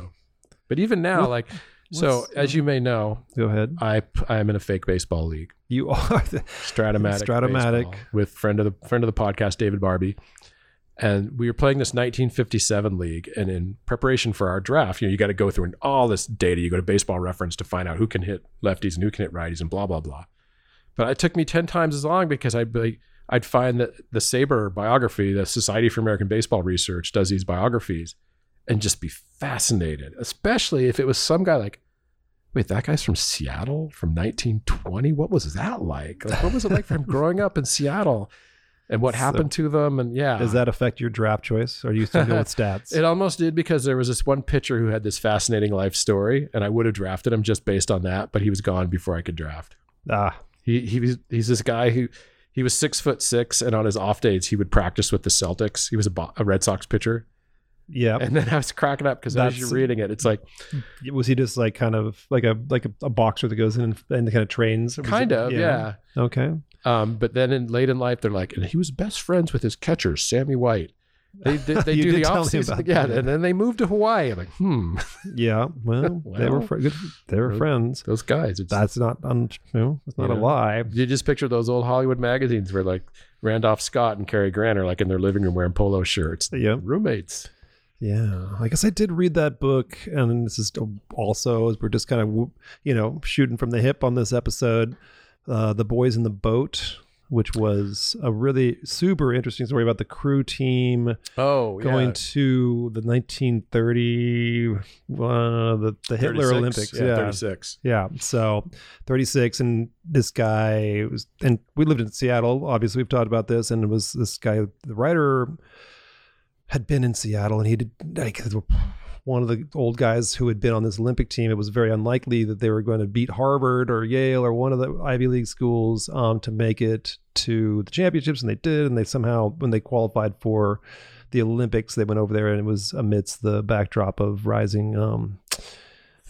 S1: But even now,
S2: What-
S1: like, so as you may know,
S2: Go ahead.
S1: I I am in a fake baseball league,
S2: You are. The,
S1: Strat-O-Matic,
S2: Strat-O-Matic.
S1: With friend of the friend of the podcast, David Barbie. And we were playing this 1957 league, and in preparation for our draft, you know, you got to go through all this data. You go to Baseball Reference to find out who can hit lefties and who can hit righties, and blah blah blah. But it took me ten times as long because I'd be, I'd find that the SABR biography, the Society for American Baseball Research, does these biographies, and just be fascinated, especially if it was some guy like, wait, that guy's from Seattle from 1920. What was that like? Like, what was it like for him [LAUGHS] growing up in Seattle, and what
S2: So-
S1: happened to them? And yeah,
S2: Does that affect your draft choice? Or are you still go with [LAUGHS] stats?
S1: it almost did because there was this one pitcher who had this fascinating life story, and I would have drafted him just based on that, but he was gone before I could draft.
S2: ah,
S1: He he was he's this guy who he was six foot six, and on his off days he would practice with the Celtics. He was a, Bo- a Red Sox pitcher,
S2: yeah.
S1: and then I was cracking up because as you're reading it, it's like
S2: Was he just like kind of like a like a, a boxer that goes in and, and kind of trains?
S1: Kind
S2: it-
S1: of yeah.
S2: Okay.
S1: Um, but then in late in life, they're like, and he was best friends with his catcher, Sammy White. They they, they [LAUGHS] do the
S2: tell me
S1: off season,
S2: about [LAUGHS]
S1: yeah, and then they moved to Hawaii. I'm like, hmm,
S2: Yeah. Well, [LAUGHS] they were fr- good. They were
S1: those-
S2: friends.
S1: those guys. It's,
S2: That's not un, no, it's not a lie.
S1: You just picture those old Hollywood magazines where like Randolph Scott and Cary Grant are like in their living room wearing polo shirts,
S2: Yeah.
S1: roommates.
S2: Yeah, I guess I did read that book, and this is also as we're just kind of you know shooting from the hip on this episode, uh, the boys in the boat, which was a really super interesting story about the crew team
S1: Oh,
S2: going to the 1930 uh, the the Hitler Olympics,
S1: Yeah,
S2: yeah.
S1: 36.
S2: Yeah. So 36, and this guy was, and we lived in Seattle. Obviously, we've talked about this, and it was this guy, the writer, had been in Seattle, and he did like one of the old guys who had been on this Olympic team. It was very unlikely that they were going to beat Harvard or Yale or one of the Ivy League schools um, to make it to the championships, and they did. And they somehow, when they qualified for the Olympics, they went over there, and it was amidst the backdrop of rising. Um,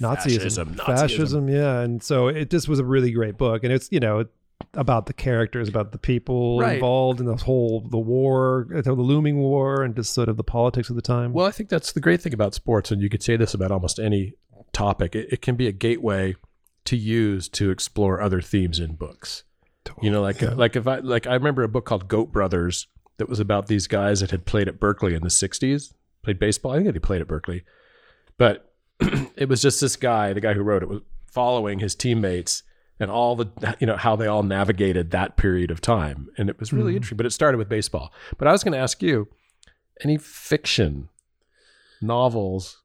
S2: Nazism,
S1: Fascism, Nazism.
S2: fascism, yeah, and so it just was a really great book, and it's you know about the characters, about the people
S1: Right.
S2: involved in the whole the war, uh, the looming war, and just sort of the politics of the time.
S1: Well, I think that's the great thing about sports, and you could say this about almost any topic. It, it can be a gateway to use to explore other themes in books. You know, like
S2: Yeah.
S1: like if I like I remember a book called Goat Brothers that was about these guys that had played at Berkeley in the '60s, played baseball. I think they played at Berkeley, but [CLEARS THROAT] it was just this guy, the guy who wrote it, was following his teammates and all the you know how they all navigated that period of time, and it was really
S2: Mhm.
S1: interesting. But it started with baseball. But I was going to ask you, any fiction novels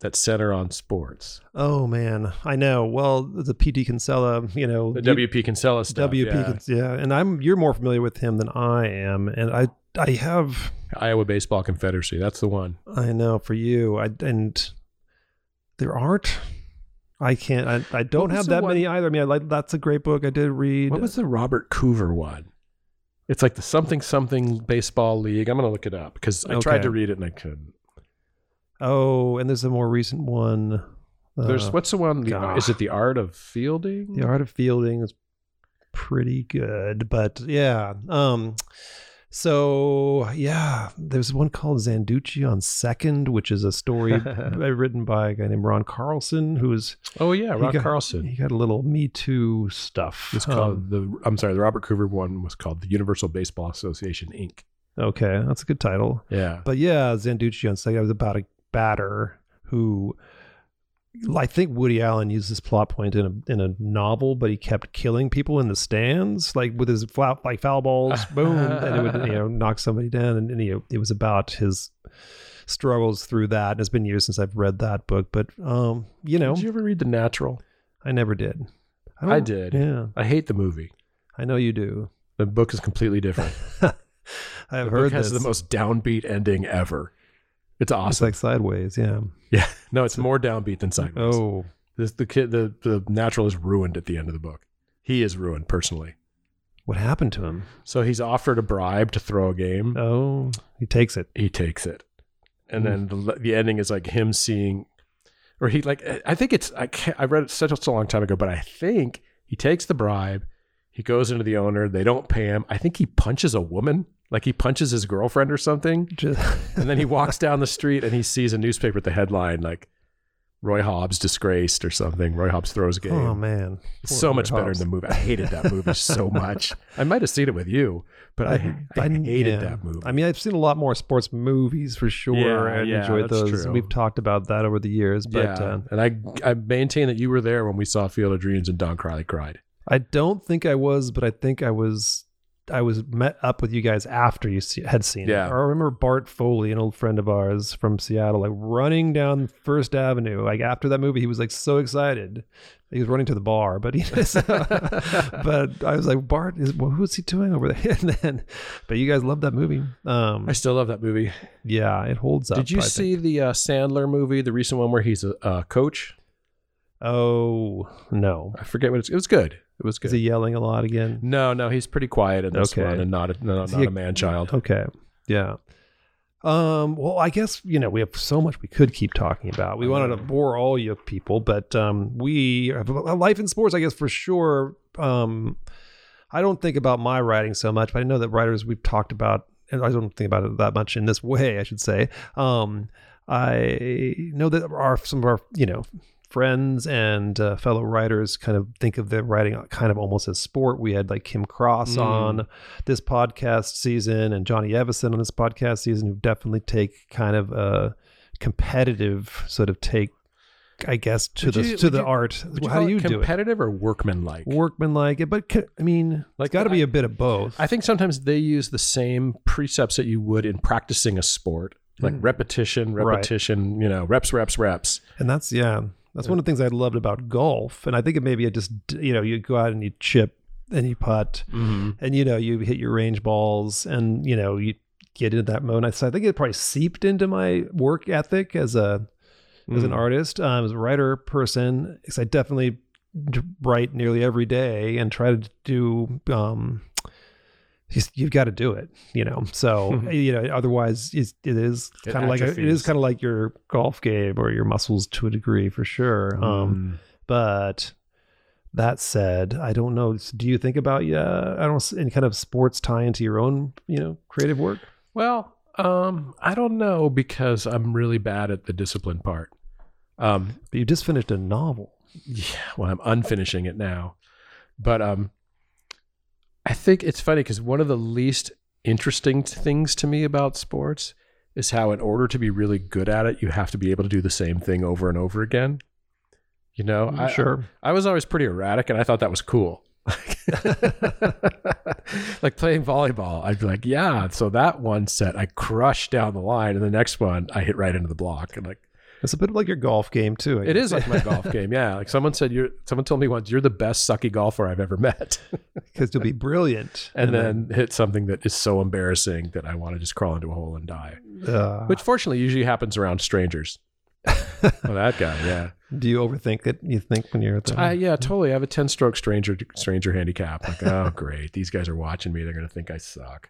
S1: that center on sports?
S2: oh man, I know. Well, the P.D. Kinsella, you know,
S1: The W.P. Kinsella stuff.
S2: W.P.
S1: yeah.
S2: Kins- yeah, and I'm you're more familiar with him than I am, and I I have
S1: Iowa Baseball Confederacy. That's the one.
S2: I know for you, I and there aren't. I can't. I, I don't have that
S1: one-
S2: many either. I mean, I like that's a great book. I did read.
S1: What was the Robert Coover one? It's like the something something baseball league. I'm gonna look it up because I tried to read it and I couldn't.
S2: Oh, and there's a more recent one.
S1: There's
S2: Uh,
S1: what's the one? The, is it the art of fielding?
S2: the art of fielding is pretty good, but yeah. Um, so yeah, there's one called Zanducci on Second, which is a story [LAUGHS] written by a guy named Ron Carlson, who's
S1: Oh yeah, Ron
S2: got-
S1: Carlson.
S2: he got a little Me Too stuff.
S1: It's
S2: Um,
S1: called the. I'm sorry, the Robert Coover one was called the Universal Baseball Association Inc.
S2: okay, that's a good title.
S1: Yeah.
S2: But yeah, Zanducci on Second was about a batter who I think Woody Allen used this plot point in a in a novel, but he kept killing people in the stands, like with his flat like foul balls, [LAUGHS] boom, and it would you know knock somebody down, and, and you know, it was about his struggles through that. And it's been years since I've read that book, but um, you know,
S1: Did you ever read The Natural?
S2: I never did.
S1: I
S2: don't-
S1: did.
S2: Yeah,
S1: I hate the movie.
S2: I know you do.
S1: The book is completely different. [LAUGHS]
S2: I've
S1: the
S2: heard
S1: book has
S2: this.
S1: the most downbeat ending ever. It's
S2: It's
S1: awesome.
S2: like sideways, yeah.
S1: yeah. [LAUGHS] No, it's more downbeat than sideways.
S2: Oh,
S1: This the kid the the natural is ruined at the end of the book. He is ruined personally.
S2: what happened to him?
S1: So he's offered a bribe to throw a game.
S2: Oh, he takes it.
S1: He takes it, and hmm. then the the ending is like him seeing, or he like I think it's I can't, I read it such a long time ago, but I think he takes the bribe. He goes into the owner. They don't pay him. I think he punches a woman, like he punches his girlfriend or something. And then he walks down the street and he sees a newspaper with the headline like Roy Hobbs disgraced or something. Roy Hobbs throws game.
S2: oh man,
S1: so
S2: Poor
S1: much
S2: Roy
S1: better
S2: Hobbs.
S1: than the movie. I hated that movie so [LAUGHS] much. I might have seen it with you, but I, I, hated
S2: yeah.
S1: that movie.
S2: I mean, I've seen a lot more sports movies for sure,
S1: Yeah,
S2: and
S1: yeah,
S2: enjoyed those.
S1: true.
S2: We've talked about that over the years, but
S1: yeah,
S2: uh,
S1: and I I maintain that you were there when we saw Field of Dreams and Don Crowley cried.
S2: I don't think I was, but I think I was. I was met up with you guys after you see, had seen
S1: Yeah.
S2: it. I remember Bart Foley, an old friend of ours from Seattle, like running down First Avenue. Like after that movie, he was like so excited. He was running to the bar, but he just, [LAUGHS] but I was like, Bart, is, well, who's he doing over there? [LAUGHS] And then, but you guys love that movie. Um,
S1: I still love that movie.
S2: yeah, it holds up.
S1: Did you
S2: I think.
S1: see the uh, Sandler movie, the recent one where he's a uh, coach?
S2: Oh no,
S1: I forget what it's. It was good. It was
S2: is he yelling a lot again?
S1: no, no, he's pretty quiet in this
S2: Okay.
S1: one, and not a, no, not a man child.
S2: Okay. Yeah. Um, well, I guess, you know, we have so much we could keep talking about. We wanted to bore all you people, but um, we have a life in sports, I guess, for sure. Um, I don't think about my writing so much, but I know that writers we've talked about, and I don't think about it that much in this way, I should say. Um, I know that our some of our, you know, friends and uh, fellow writers kind of think of their writing kind of almost as sport. We had like Kim Cross
S1: Mm.
S2: on this podcast season and Johnny Evison on this podcast season who definitely take kind of a competitive sort of take, I guess, to
S1: Would
S2: the
S1: you-
S2: to the
S1: you-
S2: art. How do you
S1: it
S2: do
S1: competitive or workmanlike?
S2: Workmanlike, but I mean, like, got to be a bit of both.
S1: I think sometimes they use the same precepts that you would in practicing a sport, like
S2: Mm.
S1: repetition,
S2: Right.
S1: repetition. You know, reps, reps, reps.
S2: And that's yeah, that's one of the things I loved about golf. And I think it maybe it just you know you go out and you chip and you putt
S1: Mm-hmm.
S2: and you know you hit your range balls and you know you get into that mode. So I think it probably seeped into my work ethic as a as an
S1: Mm.
S2: artist, um, as a writer person. Because I definitely write nearly every day and try to do. Um, you've got to do it, you know. So [LAUGHS] you know, otherwise, it's, it is kind of like a, it is kind of like your golf game or your muscles to a degree for sure.
S1: Mm.
S2: Um, but that said, I don't know. Do you think about yeah? I don't any kind of sports tie into your own you know creative work?
S1: Well, um, I don't know because I'm really bad at the discipline part. Um,
S2: But you just finished a novel.
S1: yeah, well, I'm unfinishing it now, but um, I think it's funny because one of the least interesting things to me about sports is how, in order to be really good at it, you have to be able to do the same thing over and over again. You know, mm, I,
S2: sure.
S1: I was always pretty erratic, and I thought that was cool. [LAUGHS] like playing volleyball, I'd be like, "Yeah." So that one set, I crushed down the line, and the next one, I hit right into the block. And like,
S2: It's a bit like your golf game too. I
S1: it is like my [LAUGHS] golf game. Yeah. Like someone said, "You're." Someone told me once, "You're the best sucky golfer I've ever met," [LAUGHS]
S2: because you'll be brilliant,
S1: and then hit something that is so embarrassing that I want to just crawl into a hole and die.
S2: uh,
S1: Which fortunately usually happens around strangers. [LAUGHS] well, that guy, yeah.
S2: do you overthink it? You think when you're at the
S1: Uh, yeah, totally. I have a 10 stroke stranger stranger handicap. Like, oh, great. These guys are watching me. They're going to think I suck,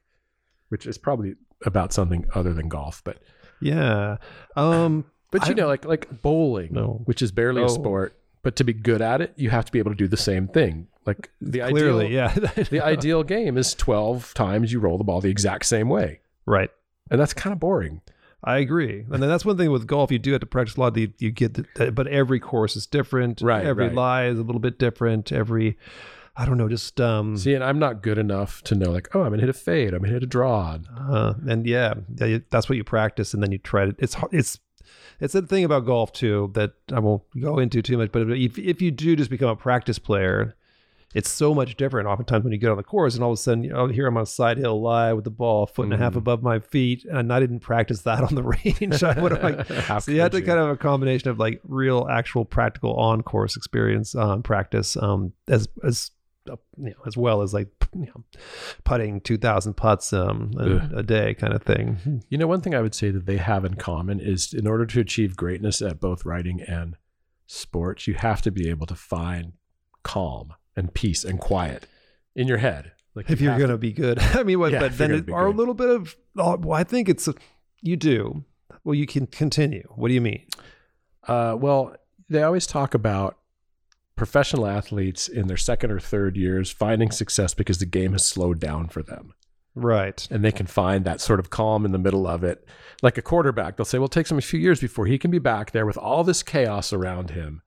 S1: which is probably about something other than golf. But,
S2: yeah. Um,
S1: but you
S2: I-
S1: know, like, like bowling,
S2: No.
S1: which is barely
S2: Oh.
S1: a sport, but to be good at it, you have to be able to do the same thing. Like, the
S2: clearly,
S1: ideal,
S2: yeah. [LAUGHS]
S1: the ideal game is 12 times you roll the ball the exact same way.
S2: right.
S1: And that's kind of boring.
S2: I agree, and then that's one thing with golf. You do have to practice a lot. You, you get, the, but every course is different.
S1: Right,
S2: Every
S1: right.
S2: lie is a little bit different. Every, I don't know, just um,
S1: See, and I'm not good enough to know, like, oh, I'm to hit a fade. I'm to hit a draw.
S2: Uh, and yeah, yeah, that's what you practice, and then you try to. It's hard- it's it's a thing about golf too that I won't go into too much. But if if you do just become a practice player, it's so much different. Oftentimes when you get on the course, and all of a sudden, you know, here I'm on a side hill lie with the ball a foot and a half
S1: Mhm.
S2: above my feet, and I didn't practice that on the [LAUGHS] range. I would have like. [LAUGHS] So you had to
S1: could
S2: kind of have a combination of like real, actual, practical on course experience, um, practice, um, as as you know, as well as like you know, putting two thousand putts um a, a day kind of thing.
S1: You know, one thing I would say that they have in common is in order to achieve greatness at both writing and sports, you have to be able to find calm and peace and quiet in your head. Like
S2: If
S1: you
S2: you're gonna be good, [LAUGHS] I mean, what?
S1: Yeah,
S2: but then it, are a little bit of. oh, Well, I think it's you do. Well, you can continue. What do you mean?
S1: uh, well, they always talk about professional athletes in their second or third years finding success because the game has slowed down for them.
S2: Right.
S1: And they can find that sort of calm in the middle of it. Like a quarterback, they'll say, well, it takes him a few years before he can be back there with all this chaos around him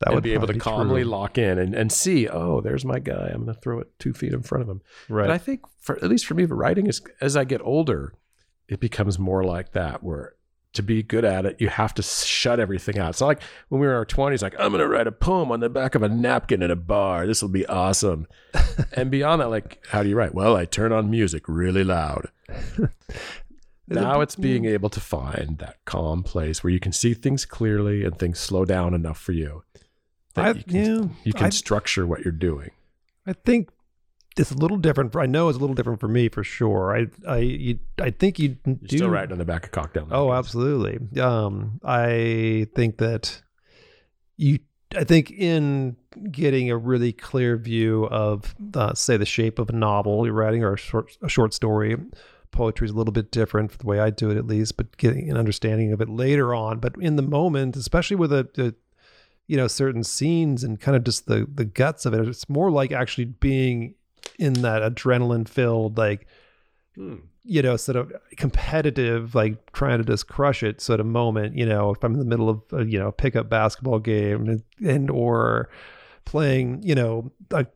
S2: That
S1: and be able to
S2: probably
S1: calmly
S2: true.
S1: lock in and, and see, oh, there's my guy. I'm going to throw it two feet in front of him.
S2: Right.
S1: But I think, for at least for me, the writing is as I get older, it becomes more like that, where to be good at it, you have to shut everything out. It's not like when we were in our 20s, like, I'm going to write a poem on the back of a napkin in a bar. This will be awesome. [LAUGHS] and beyond that, like, how do you write? Well, I turn on music really loud. [LAUGHS] now it's being able to find that calm place where you can see things clearly and things slow down enough for you. that
S2: I,
S1: you can,
S2: yeah,
S1: you can
S2: I,
S1: structure what you're doing.
S2: I think it's a little different. For, I know it's a little different for me for sure. I I you, I think you
S1: You're
S2: do.
S1: still writing on the back of cocktail.
S2: Oh, absolutely. Um, I think that you. I think in getting a really clear view of, uh, say, the shape of a novel you're writing or a short, a short story, poetry is a little bit different for the way I do it, at least. But getting an understanding of it later on, but in the moment, especially with a, a you know certain scenes and kind of just the the guts of it, it's more like actually being in that adrenaline filled like
S1: Hmm.
S2: you know, sort of competitive, like trying to just crush it sort of moment, you know, if I'm in the middle of a, you know, pickup basketball game and, and or playing, you know, a,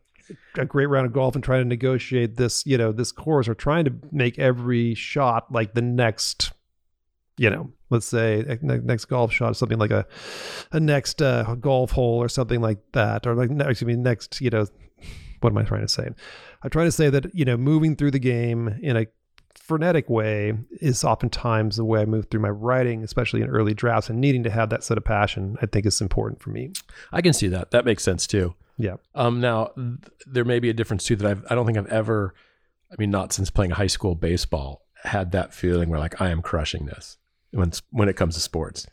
S2: a great round of golf and trying to negotiate this, you know, this course or trying to make every shot like the next, you know, let's say next golf shot, something like a, a next uh, golf hole or something like that, or like excuse me, next, you know, what am I trying to say? I'm trying to say that you know moving through the game in a frenetic way is oftentimes the way I move through my writing, especially in early drafts, and needing to have that sort of passion. I think is important for me.
S1: I can see that. That makes sense too.
S2: Yeah.
S1: Um, now th- there may be a difference too that I've, I don't think I've ever, I mean, not since playing high school baseball, had that feeling where like I am crushing this when when it comes to sports.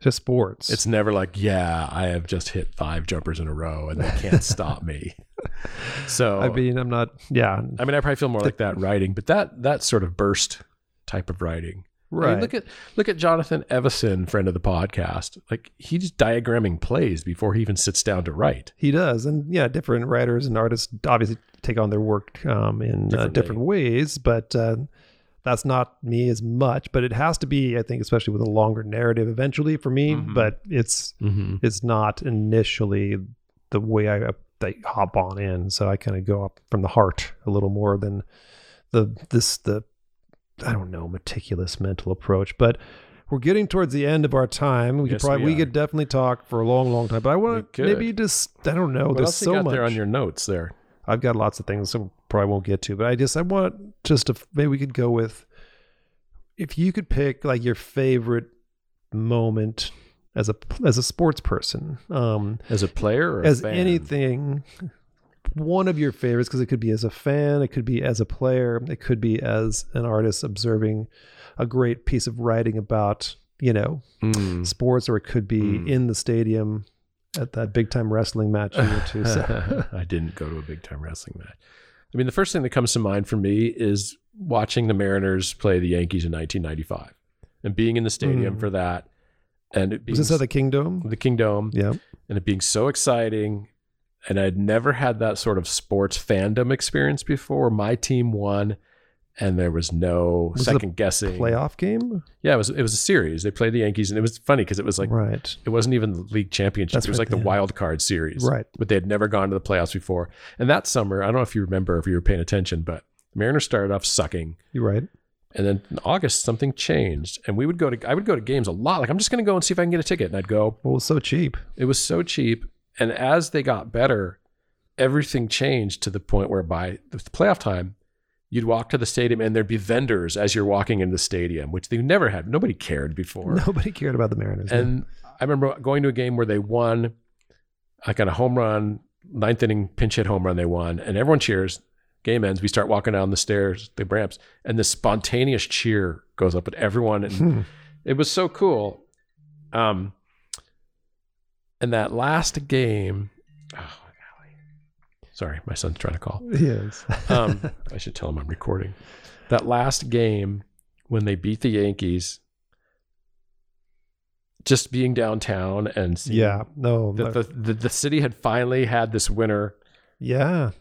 S2: Just sports.
S1: It's never like, yeah, I have just hit five jumpers in a row and they can't [LAUGHS] stop me. [LAUGHS] So
S2: I mean, I'm not. Yeah.
S1: I mean, I probably feel more like that writing, but that that sort of burst type of writing. I mean,
S2: Right.
S1: look at look at Jonathan Evison, friend of the podcast. Like he's diagramming plays before he even sits down to write.
S2: he does, and yeah, different writers and artists obviously take on their work um, in uh, different ways, but uh, that's not me as much. But it has to be, I think, especially with a longer narrative eventually for me.
S1: Mhm.
S2: But it's
S1: Mm-hmm.
S2: it's not initially the way I, I hop on in. So I kind of go up from the heart a little more than the this the I don't know meticulous mental approach. But we're getting towards the end of our time. We
S1: Yes,
S2: could probably
S1: we
S2: we, could definitely talk for a long, long time. But I want to maybe just I don't know.
S1: What
S2: There's
S1: else you
S2: so
S1: got
S2: much.
S1: there on your notes there?
S2: I've got lots of things I probably won't get to, but I just I want just to maybe we could go with if you could pick like your favorite moment as a as a sports person, um,
S1: As a player or a
S2: as
S1: fan?
S2: anything, one of your favorites because it could be as a fan, it could be as a player, it could be as an artist observing a great piece of writing about you know
S1: Mm.
S2: sports, or it could be
S1: Mm.
S2: in the stadium at that big time wrestling match you went to. So. [LAUGHS]
S1: I didn't go to a big time wrestling match. I mean, the first thing that comes to mind for me is watching the Mariners play the Yankees in 1995 and being in the stadium
S2: Mm.
S1: for that. And it being
S2: Was this at the Kingdom?
S1: the Kingdom
S2: Yeah.
S1: and it being so exciting. And I'd never had that sort of sports fandom experience before. My team won, and there was no
S2: Was
S1: second guessing.
S2: Playoff game?
S1: Yeah, it was. It was a series. They played the Yankees, and it was funny because it was like
S2: right.
S1: it wasn't even the league championship.
S2: That's
S1: it was
S2: right,
S1: like the
S2: yeah.
S1: wild card series.
S2: Right.
S1: But they had never gone to the playoffs before. And that summer, I don't know if you remember if you were paying attention, but the Mariners started off sucking.
S2: You're right.
S1: And then in August something changed. And we would go to I would go to games a lot. Like I'm just gonna go and see if I can get a ticket. And I'd go.
S2: Well, it was so cheap.
S1: It was so cheap. And as they got better, everything changed to the point where by the playoff time, you'd walk to the stadium and there'd be vendors as you're walking in the stadium, which they never had. Nobody cared before. [LAUGHS]
S2: Nobody cared about the Mariners.
S1: And I remember going to a game where they won, like on a home run, ninth inning pinch hit home run, they won, and everyone cheers. Game ends. We start walking down the stairs, the ramps, and this spontaneous cheer goes up at everyone, and
S2: Hmm.
S1: it was so cool. Um, and that last game, oh, sorry, my son's trying to call.
S2: yes. [LAUGHS]
S1: Um, I should tell him I'm recording. That last game when they beat the Yankees just being downtown and seeing
S2: Yeah, no,
S1: that the, the the city had finally had this winner.
S2: yeah.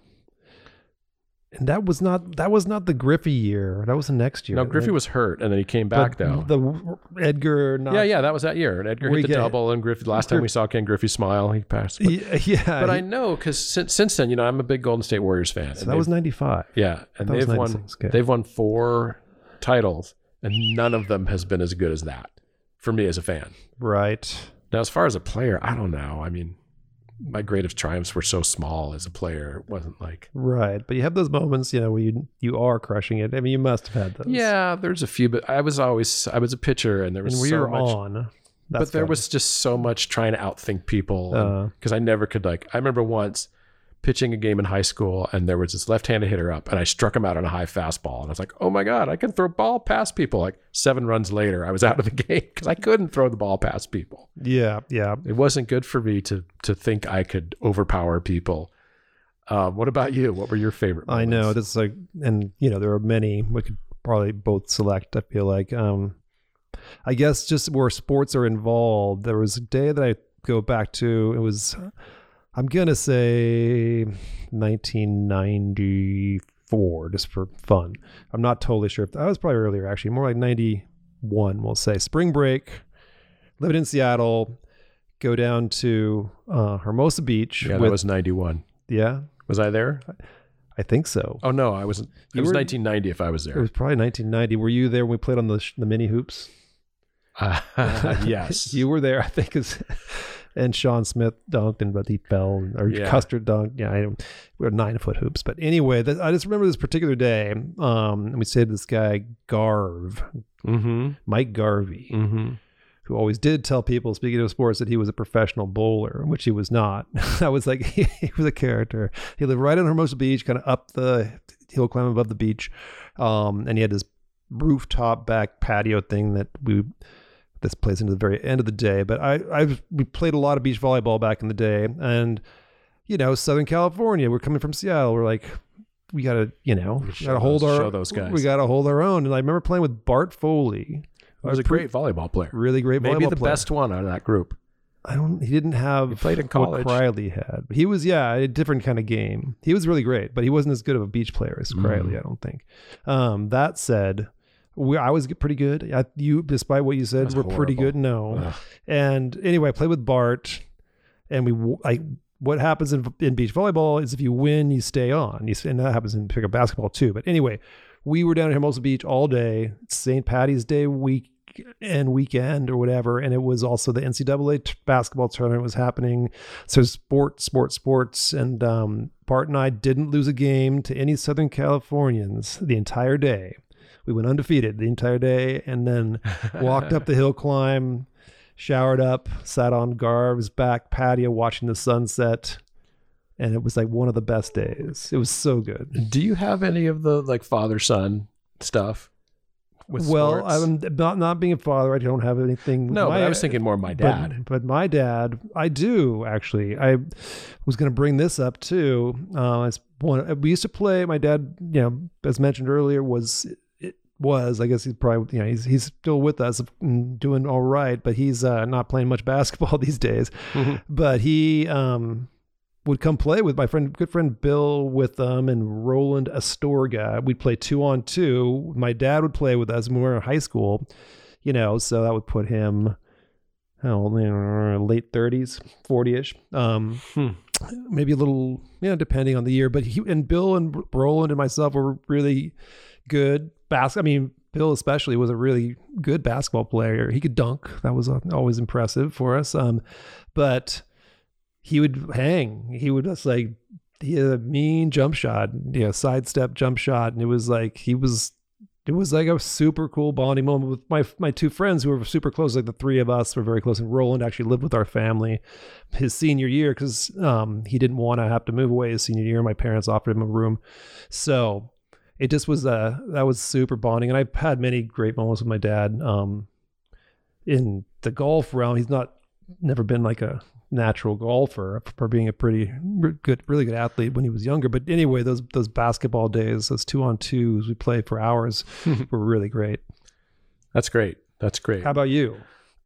S2: And that was not that was not the Griffey year. That was the next year.
S1: No, Griffey was hurt, and then he came back though.
S2: The Edgar, not,
S1: yeah, yeah, that was that year. And Edgar hit the double, and Griffey. Last time we saw Ken Griffey smile, he passed. But,
S2: yeah, [LAUGHS] yeah.
S1: but I know because since since then, you know, I'm a big Golden State Warriors fan.
S2: so that was ninety five.
S1: yeah, and they've won
S2: okay.
S1: they've won four titles, and none of them has been as good as that for me as a fan.
S2: Right.
S1: Now, as far as a player, I don't know. I mean, my greatest triumphs were so small as a player. It wasn't like
S2: Right. But you have those moments, you know, where you you are crushing it. I mean, you must have had those.
S1: yeah, there's a few, but I was always I was a pitcher, and there was
S2: And where
S1: so
S2: you're
S1: much.
S2: on. That's
S1: but there
S2: fun.
S1: was just so much trying to outthink people
S2: Uh.
S1: because I never could like. I remember once pitching a game in high school, and there was this left-handed hitter up, and I struck him out on a high fastball, and I was like, "Oh my god, I can throw ball past people!" Like seven runs later, I was out of the [LAUGHS] game because I couldn't throw the ball past people.
S2: Yeah, yeah.
S1: It wasn't good for me to to think I could overpower people. Um, what about you? What were your favorite?
S2: I know
S1: moments?
S2: this is like, and you know, there are many we could probably both select. I feel like, um, I guess just where sports are involved. There was a day that I go back to. It was, I'm gonna say, 1994, just for fun. I'm not totally sure. If, I was probably earlier, actually, more like 91. We'll say spring break. Living in Seattle, go down to uh, Hermosa Beach.
S1: Yeah, that was ninety one.
S2: yeah,
S1: Was I there?
S2: I think so.
S1: Oh no, I wasn't. It was
S2: were-
S1: 1990 if I was there.
S2: It was probably 1990. Were you there when we played on the the mini hoops? [LAUGHS]
S1: Uh, [LAUGHS] yes. [LAUGHS]
S2: you were there, I think. 'cause- and Sean Smith dunked, and but he fell, or
S1: Yeah.
S2: Custer dunked. Yeah, I don't. We were nine foot hoops, but anyway, I just remember this particular day. Um, and we said this guy Garv,
S1: mm-hmm.
S2: Mike Garvey,
S1: Mm-hmm.
S2: who always did tell people, speaking of sports, that he was a professional bowler, which he was not. [LAUGHS] that was like [LAUGHS] he, was a character. He lived right on Hermosa Beach, kind of up the hill climb above the beach, um, and he had this rooftop back patio thing that we. This plays into the very end of the day, but I I we played a lot of beach volleyball back in the day, and you know Southern California. We're coming from Seattle. We're like we gotta you know gotta hold
S1: those-
S2: our
S1: show those guys.
S2: we gotta hold our own. And I remember playing with Bart Foley.
S1: He was a great volleyball player.
S2: really great
S1: Maybe the
S2: player.
S1: best one out of that group.
S2: I don't. He didn't have.
S1: He played in college. what.
S2: Criley had. He was yeah a different kind of game. He was really great, but he wasn't as good of a beach player as Criley.
S1: Mm.
S2: I don't think. Um, that said, we, I was pretty good. I, you, despite what you said,
S1: That's
S2: we're pretty good. No.
S1: Ugh.
S2: And anyway, I played with Bart, and we I. What happens in, in beach volleyball is if you win, you stay on. You, and that happens in pickup basketball too. But anyway, we were down at Hermosa Beach all day, St. Patty's Day week and weekend or whatever. And it was also the NCAA t- basketball tournament was happening. So sports, sports, sports. And um, Bart and I didn't lose a game to any Southern Californians the entire day. We went undefeated the entire day and then [LAUGHS] walked up the hill climb, showered up, sat on Garv's back patio watching the sunset. And it was like one of the best days. It was so good.
S1: Do you have any of the like father son stuff? With
S2: well,
S1: sports?
S2: I'm not not being a father. I don't have anything.
S1: no,
S2: my-
S1: but I was thinking more of my dad.
S2: But, my dad, I do actually. I was going to bring this up too. Uh, as one, we used to play. My dad, you know, as mentioned earlier, was was. I guess he's probably you know he's he's still with us, doing all right. But he's uh, not playing much [LAUGHS] basketball [LAUGHS] these days.
S1: Mhm.
S2: But he um would come play with my friend, good friend Bill with them and Roland Astorga. We'd play two on two. My dad would play with us when we were in high school, you know, so that would put him, oh, know, late 30s, 40 ish. Um,
S1: Hmm.
S2: maybe a little, you know, depending on the year. But he and Bill and Roland and myself were really good bas I mean, Bill especially was a really good basketball player. He could dunk. That was uh, always impressive for us. Um, but he would hang. He would just like he had a mean jump shot, you know, sidestep jump shot, and it was like he was. It was like a super cool bonding moment with my my two friends who were super close. Like the three of us were very close, and Roland actually lived with our family his senior year because um, he didn't want to have to move away his senior year. My parents offered him a room, so it just was uh that was super bonding. And I've had many great moments with my dad. Um, in the golf realm, he's not never been like a natural golfer for being a pretty good, really good athlete when he was younger. But anyway, those those basketball days, those two on twos we played for hours, [LAUGHS] were really great.
S1: That's great. That's great.
S2: How about you?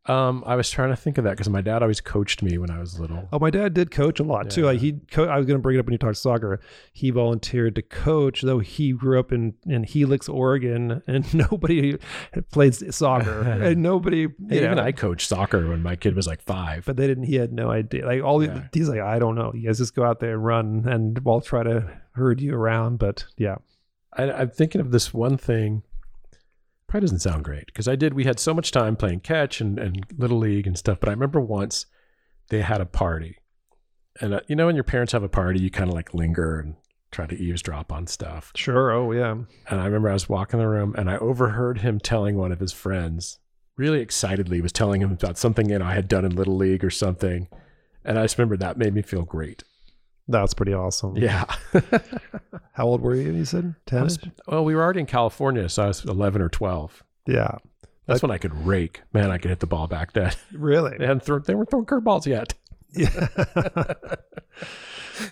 S1: Um, I was trying to think of that because my dad always coached me when I was little.
S2: Oh, my dad did coach a lot too.
S1: Yeah.
S2: Like he, co- I was going to bring it up when you talked soccer. He volunteered to coach, though he grew up in in Helix, Oregon, and [LAUGHS] nobody played soccer, [LAUGHS] and nobody.
S1: Hey, even
S2: know,
S1: I coached soccer when my kid was like five.
S2: but they didn't. He had no idea. Like all
S1: Yeah.
S2: the, he's like, I don't know. You guys just go out there and run, and we'll try to herd you around. But yeah,
S1: I, I'm thinking of this one thing. Probably doesn't sound great because I did. We had so much time playing catch and, and little league and stuff. But I remember once they had a party, and uh, you know when your parents have a party, you kind of like linger and try to eavesdrop on stuff.
S2: sure. Oh yeah.
S1: And I remember I was walking the room and I overheard him telling one of his friends, really excitedly, was telling him about something you know I had done in little league or something. And I just remember that made me feel great.
S2: That's pretty awesome.
S1: Yeah. [LAUGHS]
S2: How old were you? You said
S1: I
S2: ten.
S1: well, we were already in California, so I was 11 or 12.
S2: Yeah.
S1: That's when I could rake. Man, I could hit the ball back then.
S2: Really?
S1: They hadn't thrown, they weren't throwing curveballs yet.
S2: Yeah. [LAUGHS]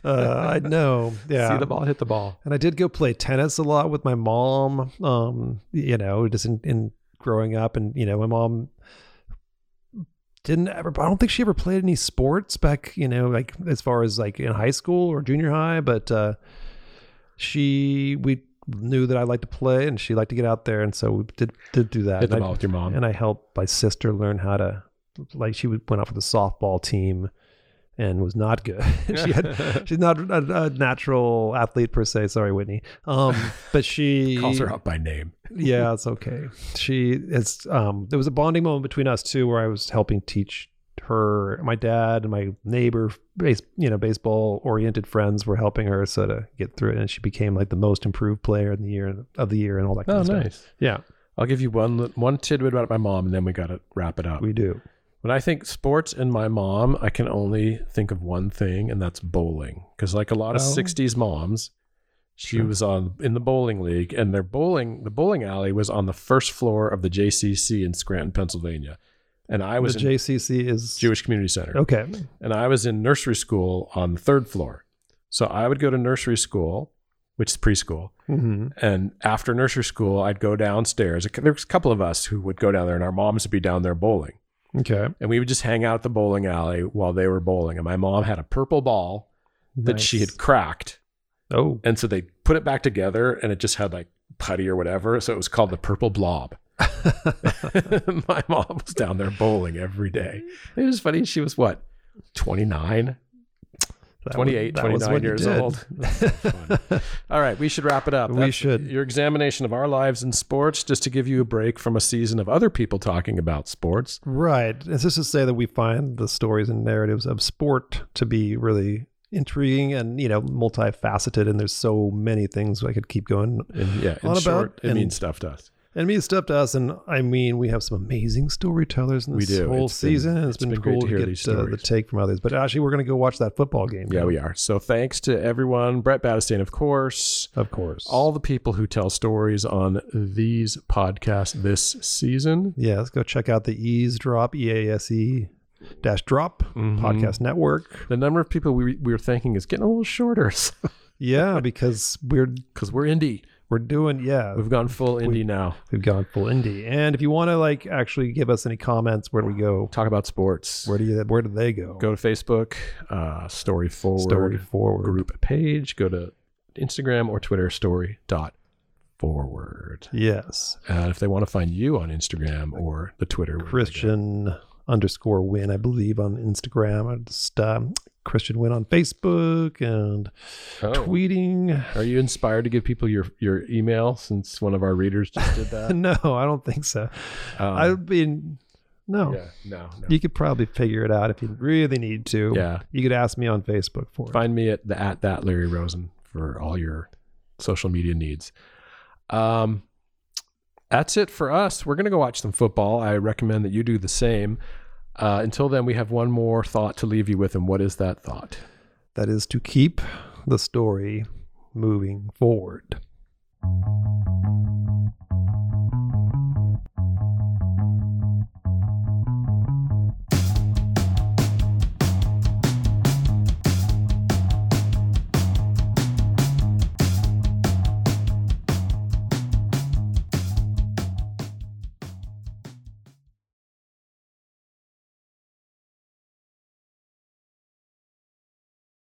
S2: uh, I know. [LAUGHS] Yeah.
S1: See the ball, hit the ball.
S2: And I did go play tennis a lot with my mom. Um, you know, just in, in growing up, and you know, my mom didn't ever. I don't think she ever played any sports back. You know, like as far as like in high school or junior high, but uh, she we knew that I liked to play, and she liked to get out there, and so we did did do that.
S1: Hit the
S2: And I-
S1: ball with your mom.
S2: and I helped my sister learn how to like she would- went off with the softball team and was not good. [LAUGHS] she had [LAUGHS] she's not a, a natural athlete per se. Sorry, Whitney. Um, but she [LAUGHS]
S1: Calls her out by name.
S2: yeah, it's okay. She is. Um, there was a bonding moment between us too, where I was helping teach her. My dad and my neighbor, base, you know, baseball oriented friends were helping her so to get through it, and she became like the most improved player in the year of the year and all that. Kind
S1: Oh,
S2: of stuff.
S1: nice.
S2: Yeah,
S1: I'll give you one one tidbit about my mom, and then we got to wrap it up.
S2: we do.
S1: When I think sports and my mom, I can only think of one thing, and that's bowling. Because like a lot of
S2: Oh.
S1: '60s moms, she
S2: Sure.
S1: was on in the bowling league, and their bowling the bowling alley was on the first floor of the JCC in Scranton, Pennsylvania, and I was
S2: the JCC is
S1: Jewish Community Center,
S2: Okay.
S1: and I was in nursery school on the third floor. So I would go to nursery school, which is preschool,
S2: hmm
S1: and after nursery school, I'd go downstairs. There was a couple of us who would go down there, and our moms would be down there bowling
S2: Okay.
S1: and we would just hang out at the bowling alley while they were bowling. And my mom had a purple ball that she had cracked,
S2: Oh.
S1: and so they put it back together, and it just had like putty or whatever. So it was called the purple blob. [LAUGHS] [LAUGHS] my mom was down there bowling every day. It was funny. She was what, twenty nine?
S2: That
S1: 28,
S2: was- that was
S1: 29 years old. [LAUGHS] All right, we should wrap it up.
S2: We should.
S1: Your examination of our lives in sports, just to give you a break from a season of other people talking about sports.
S2: right. It's just to say that we find the stories and narratives of sport to be really intriguing and you know multifaceted, and there's so many things I could keep going.
S1: And yeah, in
S2: On about-
S1: short, it
S2: and-
S1: means stuff to us.
S2: And me stuff to us, and I mean we have some amazing storytellers in
S1: We
S2: this whole
S1: It's been-
S2: season. and
S1: it's
S2: it's been,
S1: been
S2: cool
S1: to
S2: to,
S1: hear
S2: get
S1: these
S2: uh, the take from others. But actually, we're going to go watch that football game.
S1: Yeah, we are. So thanks to everyone, Brett Battistane, of course,
S2: of course.
S1: all the people who tell stories on these podcasts this season.
S2: yeah, let's go check out the Eavesdrop E A S E dash drop
S1: Mhm.
S2: podcast network.
S1: The number of people we, we were thanking is getting a little shorter [LAUGHS]
S2: Yeah, because we're [LAUGHS]
S1: because we're indie.
S2: We're doing yeah
S1: We've gone full indie now.
S2: we've gone full indie. And if you want to like actually give us any comments, where do we go?
S1: Talk about sports.
S2: Where do you where do they go?
S1: Go to Facebook, uh, Story Forward
S2: Story forward.
S1: group page. Go to Instagram or Twitter, Story dot forward.
S2: Yes,
S1: And if they want to find you on Instagram or the Twitter, where do they go?
S2: Christian underscore win, I believe on Instagram. I just um, Christian win on Facebook and
S1: Oh.
S2: tweeting.
S1: Are you inspired to give people your your email since one of our readers just did that? [LAUGHS]
S2: no, I don't think so.
S1: Um,
S2: I mean, no.
S1: yeah, no, no.
S2: You could probably figure it out if you really need to.
S1: Yeah.
S2: You could ask me on Facebook for it.
S1: Find me at the at that Larry Rosen for all your social media needs. Um, that's it for us. We're gonna go watch some football. I recommend that you do the same. Uh, until then, we have one more thought to leave you with, and what is that thought?
S2: That is to keep the story moving forward.